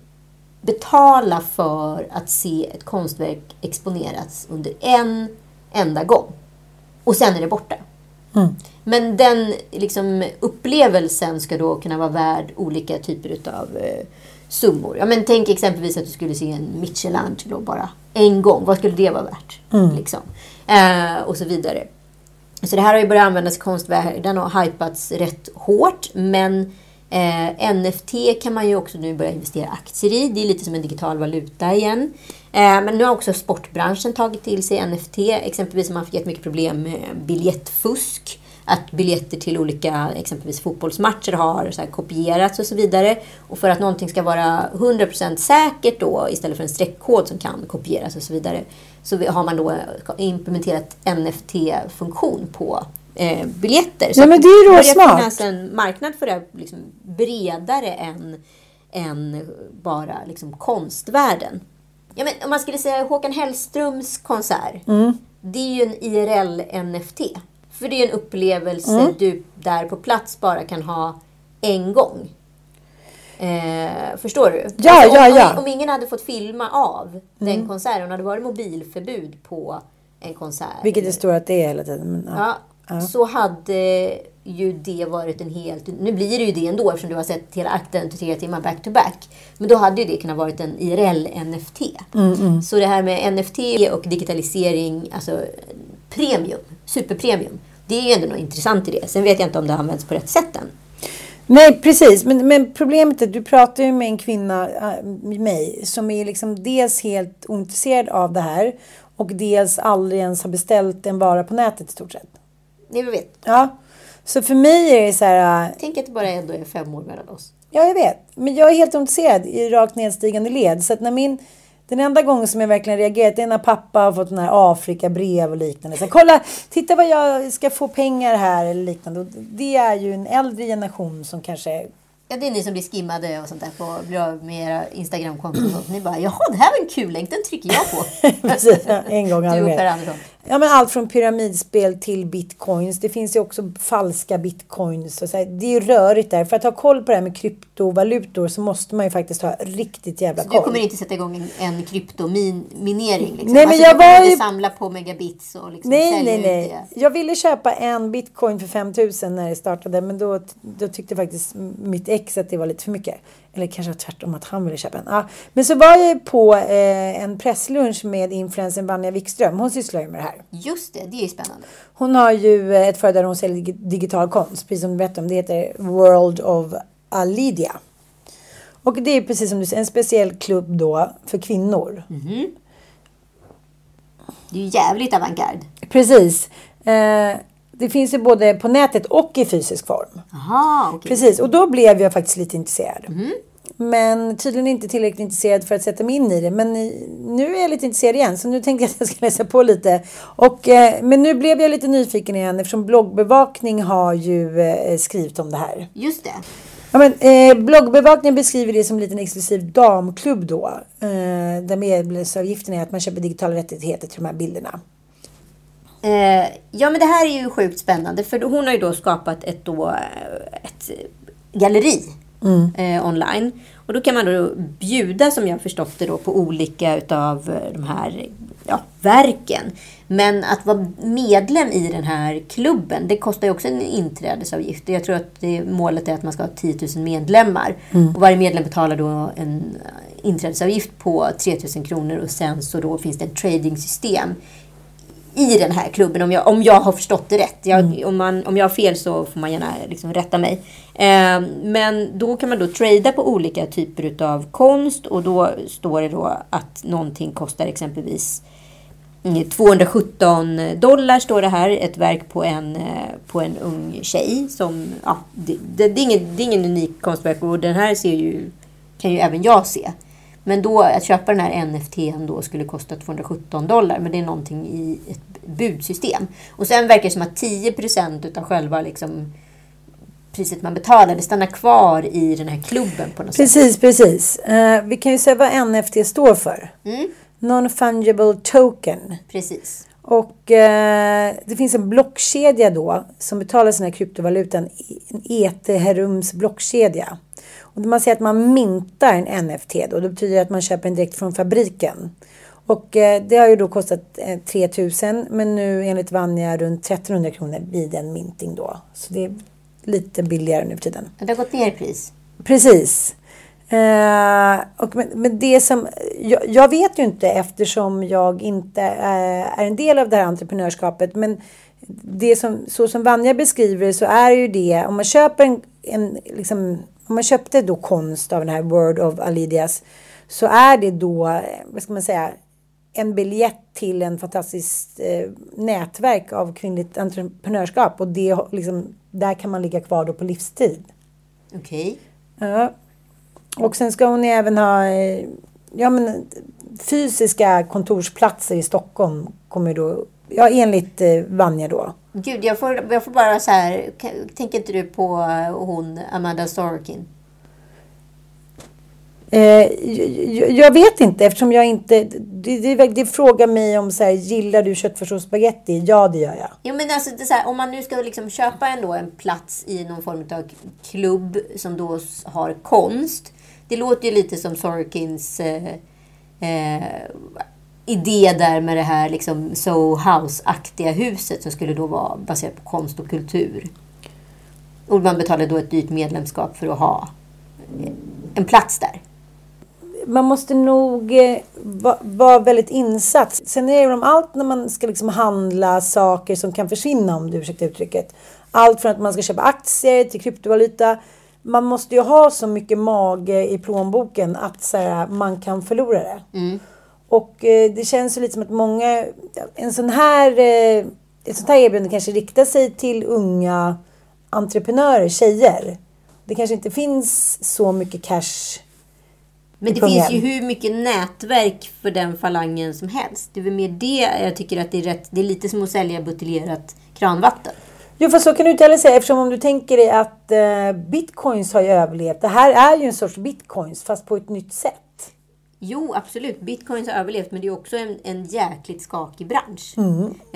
betala för att se ett konstverk exponeras under en enda gång. Och sen är det borta. Men den liksom, upplevelsen ska då kunna vara värd olika typer av eh, summor. Ja, men tänk exempelvis att du skulle se en Michelangelo bara en gång. Vad skulle det vara värt? Liksom. Eh, och så vidare. Så det här har ju börjat användas i konstvärlden och hypats rätt hårt. Men eh, NFT kan man ju också nu börja investera aktier i. Det är lite som en digital valuta igen. Eh, men nu har också sportbranschen tagit till sig NFT. Exempelvis har man haft jättemycket problem med biljettfusk. Att biljetter till olika exempelvis fotbollsmatcher har så här kopierats och så vidare. Och för att någonting ska vara 100% säkert då istället för en streckkod som kan kopieras och så vidare. Så har man då implementerat NFT-funktion på eh, biljetter. Så Ja, men det är ju börjar råsmart. finnas en marknad för det liksom bredare än, än bara liksom konstvärlden. Ja, men om man skulle säga Håkan Hellströms konsert. Mm. Det är ju en IRL-NFT. För det är en upplevelse Mm. du där på plats bara kan ha en gång. Eh, förstår du? Ja, om, ja, ja. Om, om ingen hade fått filma av den konserten, om det hade varit mobilförbud på en konsert. Vilket det står att det är hela tiden. Men, ja. Ja, så hade ju det varit en helt... Nu blir det ju det ändå eftersom du har sett hela akten till tre timmar back to back. Men då hade ju det kunnat varit en IRL-NFT. Så det här med NFT och digitalisering, alltså premium, superpremium. Det är ju ändå något intressant i det. Sen vet jag inte om det används på rätt sätt än. Nej, precis. Men, men problemet är att du pratar ju med en kvinna, äh, mig, som är liksom dels helt ointresserad av det här och dels aldrig ens har beställt en vara på nätet i stort sett. Ni vet. Ja. Så för mig är det så här... äh, Tänk att det bara ändå är fem år mellan oss. Ja, jag vet. Men jag är helt intresserad i rakt nedstigande led. Så att när min... Den enda gången som jag verkligen reagerat är när pappa har fått den här Afrika-brev och liknande. Så kolla, titta vad jag ska få pengar här eller liknande. Och det är ju en äldre generation som kanske... Ja, det är ni som blir skimmade och sånt där på med era Instagramkonton. Ni bara, jaha, det här var en kul länk, den trycker jag på. Precis, en gång har Du Ja, men allt från pyramidspel till bitcoins. Det finns ju också falska bitcoins. Och så här. Det är ju rörigt där. För att ha koll på det här med kryptovalutor så måste man ju faktiskt ha riktigt jävla Du koll. kommer inte sätta igång en, en kryptominering? Liksom. Nej, men alltså, jag du var ju- samla på megabits och liksom Nej, nej, nej. Jag ville köpa en bitcoin för 5000 när det startade. Men då, då tyckte faktiskt mitt ex att det var lite för mycket. Eller kanske tvärtom att han ville köpa en. Ja. Men så var jag på eh, en presslunch med influencern Vanja Wikström. Hon sysslar ju med det här. Just det, det är spännande. Hon har ju eh, ett företag där hon säljer dig- digital konst. Precis som du vet om. Det heter World of Alidia. Och det är precis som du säger en speciell klubb då för kvinnor. Det är ju jävligt avantgarde. Precis. Eh, det finns ju både på nätet och i fysisk form. Jaha, okej. Precis, och då blev jag faktiskt lite intresserad. Men tydligen inte tillräckligt intresserad för att sätta mig in i det. Men nu är jag lite intresserad igen, så nu tänkte jag att jag ska läsa på lite. Och, eh, men nu blev jag lite nyfiken igen eftersom bloggbevakning har ju eh, skrivit om det här. Just det. Ja, men, eh, bloggbevakningen beskriver det som en liten exklusiv damklubb då. Eh, där medlemsavgiften är att man köper digitala rättigheter till de här bilderna. Eh, ja, men det här är ju sjukt spännande. För hon har ju då skapat ett, då, eh, ett galleri eh, online. Och då kan man då bjuda, som jag förstått det, då, på olika utav eh, de här ja, verken. Men att vara medlem i den här klubben, det kostar ju också en inträdesavgift. Jag tror att det, målet är att man ska ha 10 000 medlemmar. Och varje medlem betalar då en inträdesavgift på 3 000 kronor och sen så då finns det ett tradingsystem i den här klubben, om jag, om jag har förstått det rätt. Jag, om, man, om jag har fel så får man gärna liksom rätta mig. Eh, men då kan man då trada på olika typer utav konst och då står det då att någonting kostar exempelvis mm, 217 dollar står det här. Ett verk på en, eh, på en ung tjej. Som, ja, det, det, det, är ingen, det är ingen unik konstverk och den här ser ju, kan ju även jag se. Men då att köpa den här NFTn då skulle kosta 217 dollar. Men det är någonting i ett budsystem. Och sen verkar det som att 10% utav själva liksom, priset man betalar, det stannar kvar i den här klubben på något sätt. Precis, precis. Eh, vi kan ju säga vad NFT står för. Non-fungible token. Precis. Och eh, det finns en blockkedja då som betalar sina kryptovalutan. En Ethereums blockkedja. Och man säger att man mintar en NFT då. Det betyder att man köper den direkt från fabriken. Och eh, det har ju då kostat eh, 3000 men nu enligt Vanja runt 1300 kronor vid en minting då. Så det är lite billigare nu för tiden. Det har gått ner i pris. Precis. Eh, och men, men det som, jag, jag vet ju inte eftersom jag inte eh, är en del av det här entreprenörskapet. Men det som, så som Vanja beskriver så är ju det, om man köper en, en liksom, om man köpte då konst av den här Word of Alidias så är det då, vad ska man säga, en biljett till en fantastiskt eh, nätverk av kvinnligt entreprenörskap. Och det, liksom, där kan man ligga kvar då på livstid. Okej. Ja. Och sen ska hon även ha eh, ja, men, fysiska kontorsplatser i Stockholm. Kommer då, ja, enligt eh, Vanja då. Gud, jag får, jag får bara så här... Tänker inte du på eh, hon, Amanda Sorkin? Eh, jag, vet inte eftersom jag inte... Det, det, det frågar mig om så här, gillar du köttfärssås spagetti? Ja, det gör jag. Jo, men alltså, det så här, om man nu ska liksom köpa ändå en plats i någon form av klubb som då har konst. Det låter ju lite som Sorkins eh, eh, idé där med det här liksom So House-aktiga huset som skulle då vara baserat på konst och kultur. Och man betalade då ett dyrt medlemskap för att ha en plats där. Man måste nog eh, va- vara väldigt insatt. Sen är det om allt när man ska liksom handla saker som kan försvinna om du ursäktar uttrycket. Allt från att man ska köpa aktier till kryptovaluta. Man måste ju ha så mycket mage i plånboken att här, man kan förlora det. Och eh, det känns ju lite som att många, en sån här, eh, ett sånt här erbjudande kanske riktar sig till unga entreprenörer, tjejer. Det kanske inte finns så mycket cash Men det pungen. finns ju hur mycket nätverk för den falangen som helst. Det är väl mer det jag tycker att det är rätt. Det är lite som att sälja buteljerat kranvatten. Jo, fast så kan du inte heller säga eftersom om du tänker dig att eh, bitcoins har ju överlevt. Det här är ju en sorts bitcoins fast på ett nytt sätt. Jo, absolut. Bitcoins har överlevt, men det är också en, en jäkligt skakig bransch.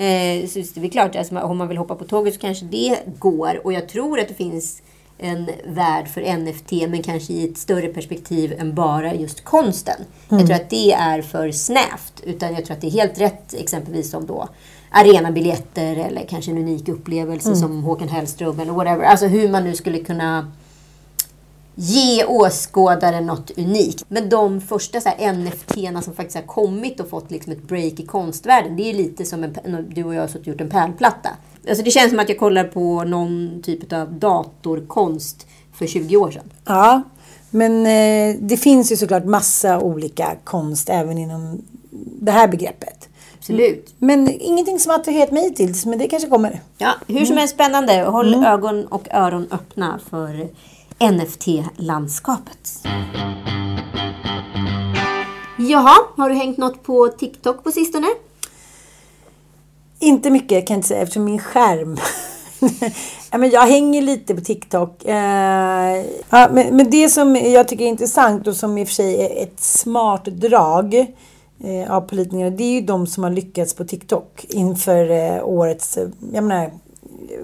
Eh, så det är klart, alltså, om man vill hoppa på tåget så kanske det går. Och jag tror att det finns en värld för NFT, men kanske i ett större perspektiv än bara just konsten. Jag tror att det är för snävt. Utan jag tror att det är helt rätt, exempelvis som då arenabiljetter eller kanske en unik upplevelse som Håkan Hellström eller whatever. Alltså hur man nu skulle kunna ge åskådaren något unikt. Men de första så här NFT-erna som faktiskt har kommit och fått liksom ett break i konstvärlden, det är lite som en, du och jag har suttit och gjort en pärlplatta. Alltså det känns som att jag kollar på någon typ av datorkonst för 20 år sedan. Ja, men eh, det finns ju såklart massa olika konst även inom det här begreppet. Absolut. Men ingenting som attraherat mig hittills, men det kanske kommer. Ja, hur som helst spännande. Håll ögon och öron öppna för NFT-landskapet. Jaha, har du hängt något på TikTok på sistone? Inte mycket kan jag inte säga eftersom min skärm ja, men jag hänger lite på TikTok. Eh, ja, men, men det som jag tycker är intressant och som i och för sig är ett smart drag eh, av politikerna. Det är ju de som har lyckats på TikTok inför eh, årets jag menar,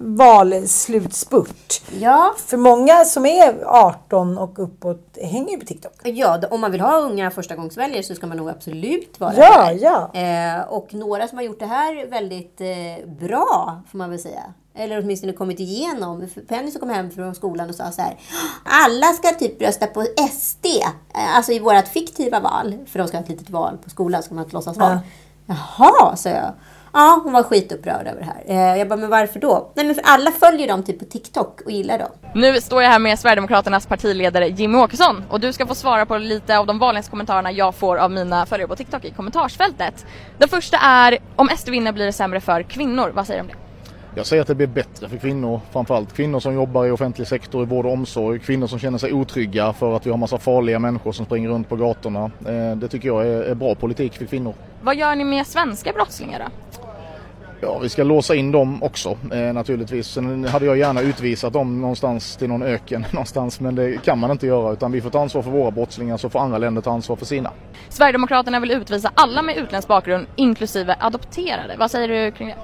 valslutspurt. Ja, För många som är 18 och uppåt hänger ju på TikTok. Ja, om man vill ha unga förstagångsväljare så ska man nog absolut vara Ja, här. ja. Eh, och några som har gjort det här väldigt eh, bra, får man väl säga. Eller åtminstone kommit igenom. Penny som kom hem från skolan och sa så här. Alla ska typ rösta på SD. Eh, alltså i vårt fiktiva val. För de ska ha ett litet val på skolan, ska man ha ett låtsasval. Jaha, sa jag. Ja, hon var skitupprörd över det här. Eh, jag bara, men varför då? Nej, men för alla följer dem typ på TikTok och gillar dem. Nu står jag här med Sverigedemokraternas partiledare Jimmy Åkesson och du ska få svara på lite av de vanligaste kommentarerna jag får av mina följare på TikTok i kommentarsfältet. Den första är om SD vinner blir det sämre för kvinnor. Vad säger du om det? Jag säger att det blir bättre för kvinnor, framförallt kvinnor som jobbar i offentlig sektor, i vård och omsorg, kvinnor som känner sig otrygga för att vi har massa farliga människor som springer runt på gatorna. Eh, Det tycker jag är är bra politik för kvinnor. Vad gör ni med svenska brottslingar då? Ja, vi ska låsa in dem också eh, naturligtvis. Sen hade jag gärna utvisat dem någonstans till någon öken någonstans men det kan man inte göra utan vi får ta ansvar för våra brottslingar så får andra länder ta ansvar för sina. Sverigedemokraterna vill utvisa alla med utländsk bakgrund inklusive adopterade. Vad säger du kring det?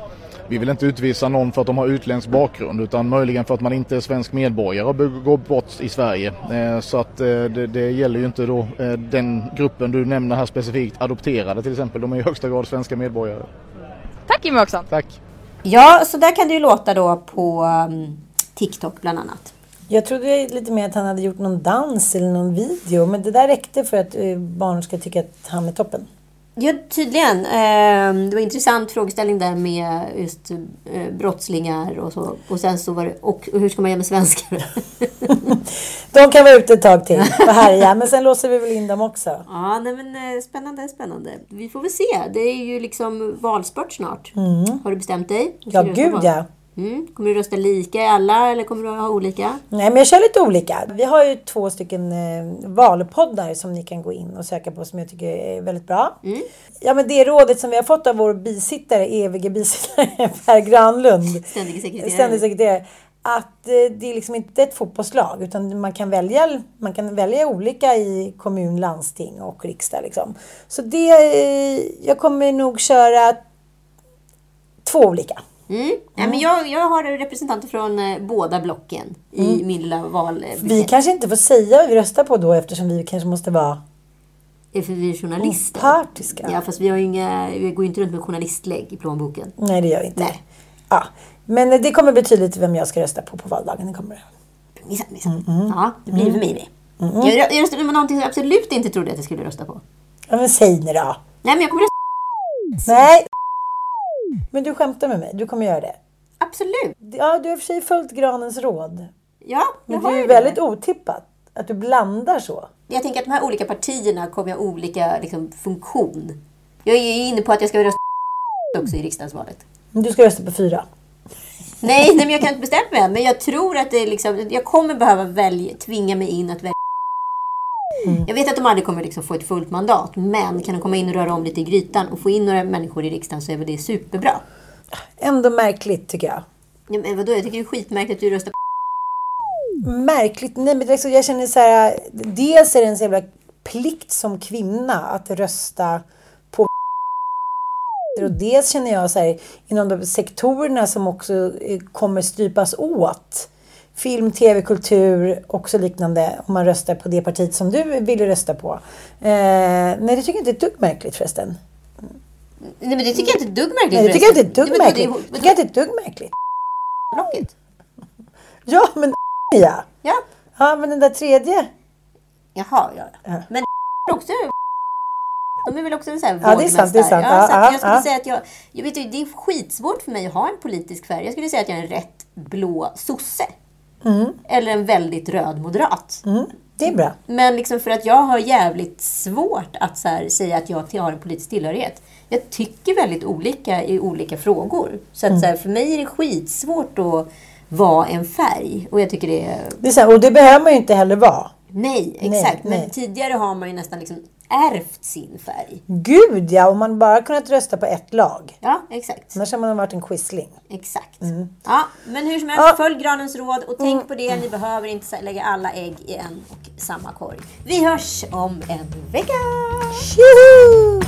Vi vill inte utvisa någon för att de har utländsk bakgrund utan möjligen för att man inte är svensk medborgare och begår brott i Sverige. Eh, Så att eh, det, det gäller ju inte då eh, den gruppen du nämner här specifikt, adopterade till exempel. De är i högsta grad svenska medborgare. Tack Jimmy Åkesson! Tack! Ja, så där kan det ju låta då på um, TikTok bland annat. Jag trodde lite mer att han hade gjort någon dans eller någon video. Men det där räckte för att barn ska tycka att han är toppen. Ja, tydligen. Eh, det var en intressant frågeställning där med just eh, brottslingar och så. Och sen så var det, och hur ska man göra med svenskar? De kan vara ute ett tag till och härja. Men sen låser vi väl in dem också. ja, nej men eh, spännande, spännande. Vi får väl se. Det är ju liksom valspurt snart. Har du bestämt dig? Ja, gud ja. Mm. Kommer du rösta lika i alla eller kommer du ha olika? Nej, men jag kör lite olika. Vi har ju två stycken eh, valpoddar som ni kan gå in och söka på som jag tycker är väldigt bra. Ja, men det rådet som vi har fått av vår bisittare, evige bisittare Per Granlund. Ständige sekreterare. Ständig sekreterare. att eh, det är liksom inte ett fotbollslag utan man kan välja, man kan välja olika i kommun, landsting och riksdag. Liksom. Så det, eh, jag kommer nog köra två olika. Mm. Ja, men jag, jag har representanter från eh, båda blocken i min lilla val. Vi kanske inte får säga vad vi röstar på då eftersom vi kanske måste vara är för vi är journalister. opartiska. Ja, fast vi, har ju inga, vi går ju inte runt med journalistlägg i plånboken. Nej, det gör vi inte. Nej. Ja. Men det kommer bli tydligt vem jag ska rösta på på valdagen. Det kommer det. Minsann, minsann. Ja, det blir för mig det. Jag, jag röstade på någonting som jag absolut inte trodde att jag skulle rösta på. Ja, men säg nu då. Nej, men jag kommer rösta... Nej. Men du skämtar med mig. Du kommer göra det. Absolut. Ja, du har i och för sig följt Granens råd. Ja, jag Men det är ju ju det. väldigt otippat att du blandar så. Jag tänker att de här olika partierna kommer ha olika liksom, funktion. Jag är ju inne på att jag ska rösta också i riksdagsvalet. Men du ska rösta på fyra. Nej, nej men jag kan inte bestämma mig än. Men jag tror att det är liksom, jag kommer behöva välja, tvinga mig in att välja. Jag vet att de aldrig kommer liksom få ett fullt mandat. Men kan de komma in och röra om lite i grytan och få in några människor i riksdagen så är väl det superbra. Ändå märkligt tycker jag. Ja, men vadå? Jag tycker det är skitmärkligt att du röstar på Märkligt. Nej, men så, jag känner så här. Dels är det en så jävla plikt som kvinna att rösta på och dels känner jag så här inom de sektorerna som också eh, kommer strypas åt. Film, tv, kultur och så liknande om man röstar på det partiet som du ville rösta på. Eh, nej, det tycker jag inte är ett dugg märkligt förresten. Nej men det tycker jag inte är ett dugg märkligt. Nej, det tycker jag inte är ett dugg märkligt. det- tycker jag inte är ett dugg märkligt. Ja, men ja. Ja. Ja, men den där tredje. Jaha, ja. Ja. Men också... De är väl också en sån här Ja, det är sant, det är sant. Ja, så jag skulle ja. säga att jag... jag vet, ju, det är skitsvårt för mig att ha en politisk färg. Jag skulle säga att jag är en rätt blå sosse. Eller en väldigt röd moderat. Mm, det är bra. Men liksom för att jag har jävligt svårt att säga att jag har en politisk tillhörighet. Jag tycker väldigt olika i olika frågor. Så att så här, för mig är det skitsvårt att vara en färg. Och jag tycker det är... Det är så här, och det behöver man ju inte heller vara. Nej, exakt. nej. Men tidigare har man ju nästan liksom ärvt sin färg. Gud ja, om man bara kunnat rösta på ett lag. Ja, exakt. Annars har man varit en quisling. Exakt. Ja, men hur som helst, Ja. följ Granens råd och tänk på det. Ni behöver inte lägga alla ägg i en och samma korg. Vi hörs om en vecka! Tjoho!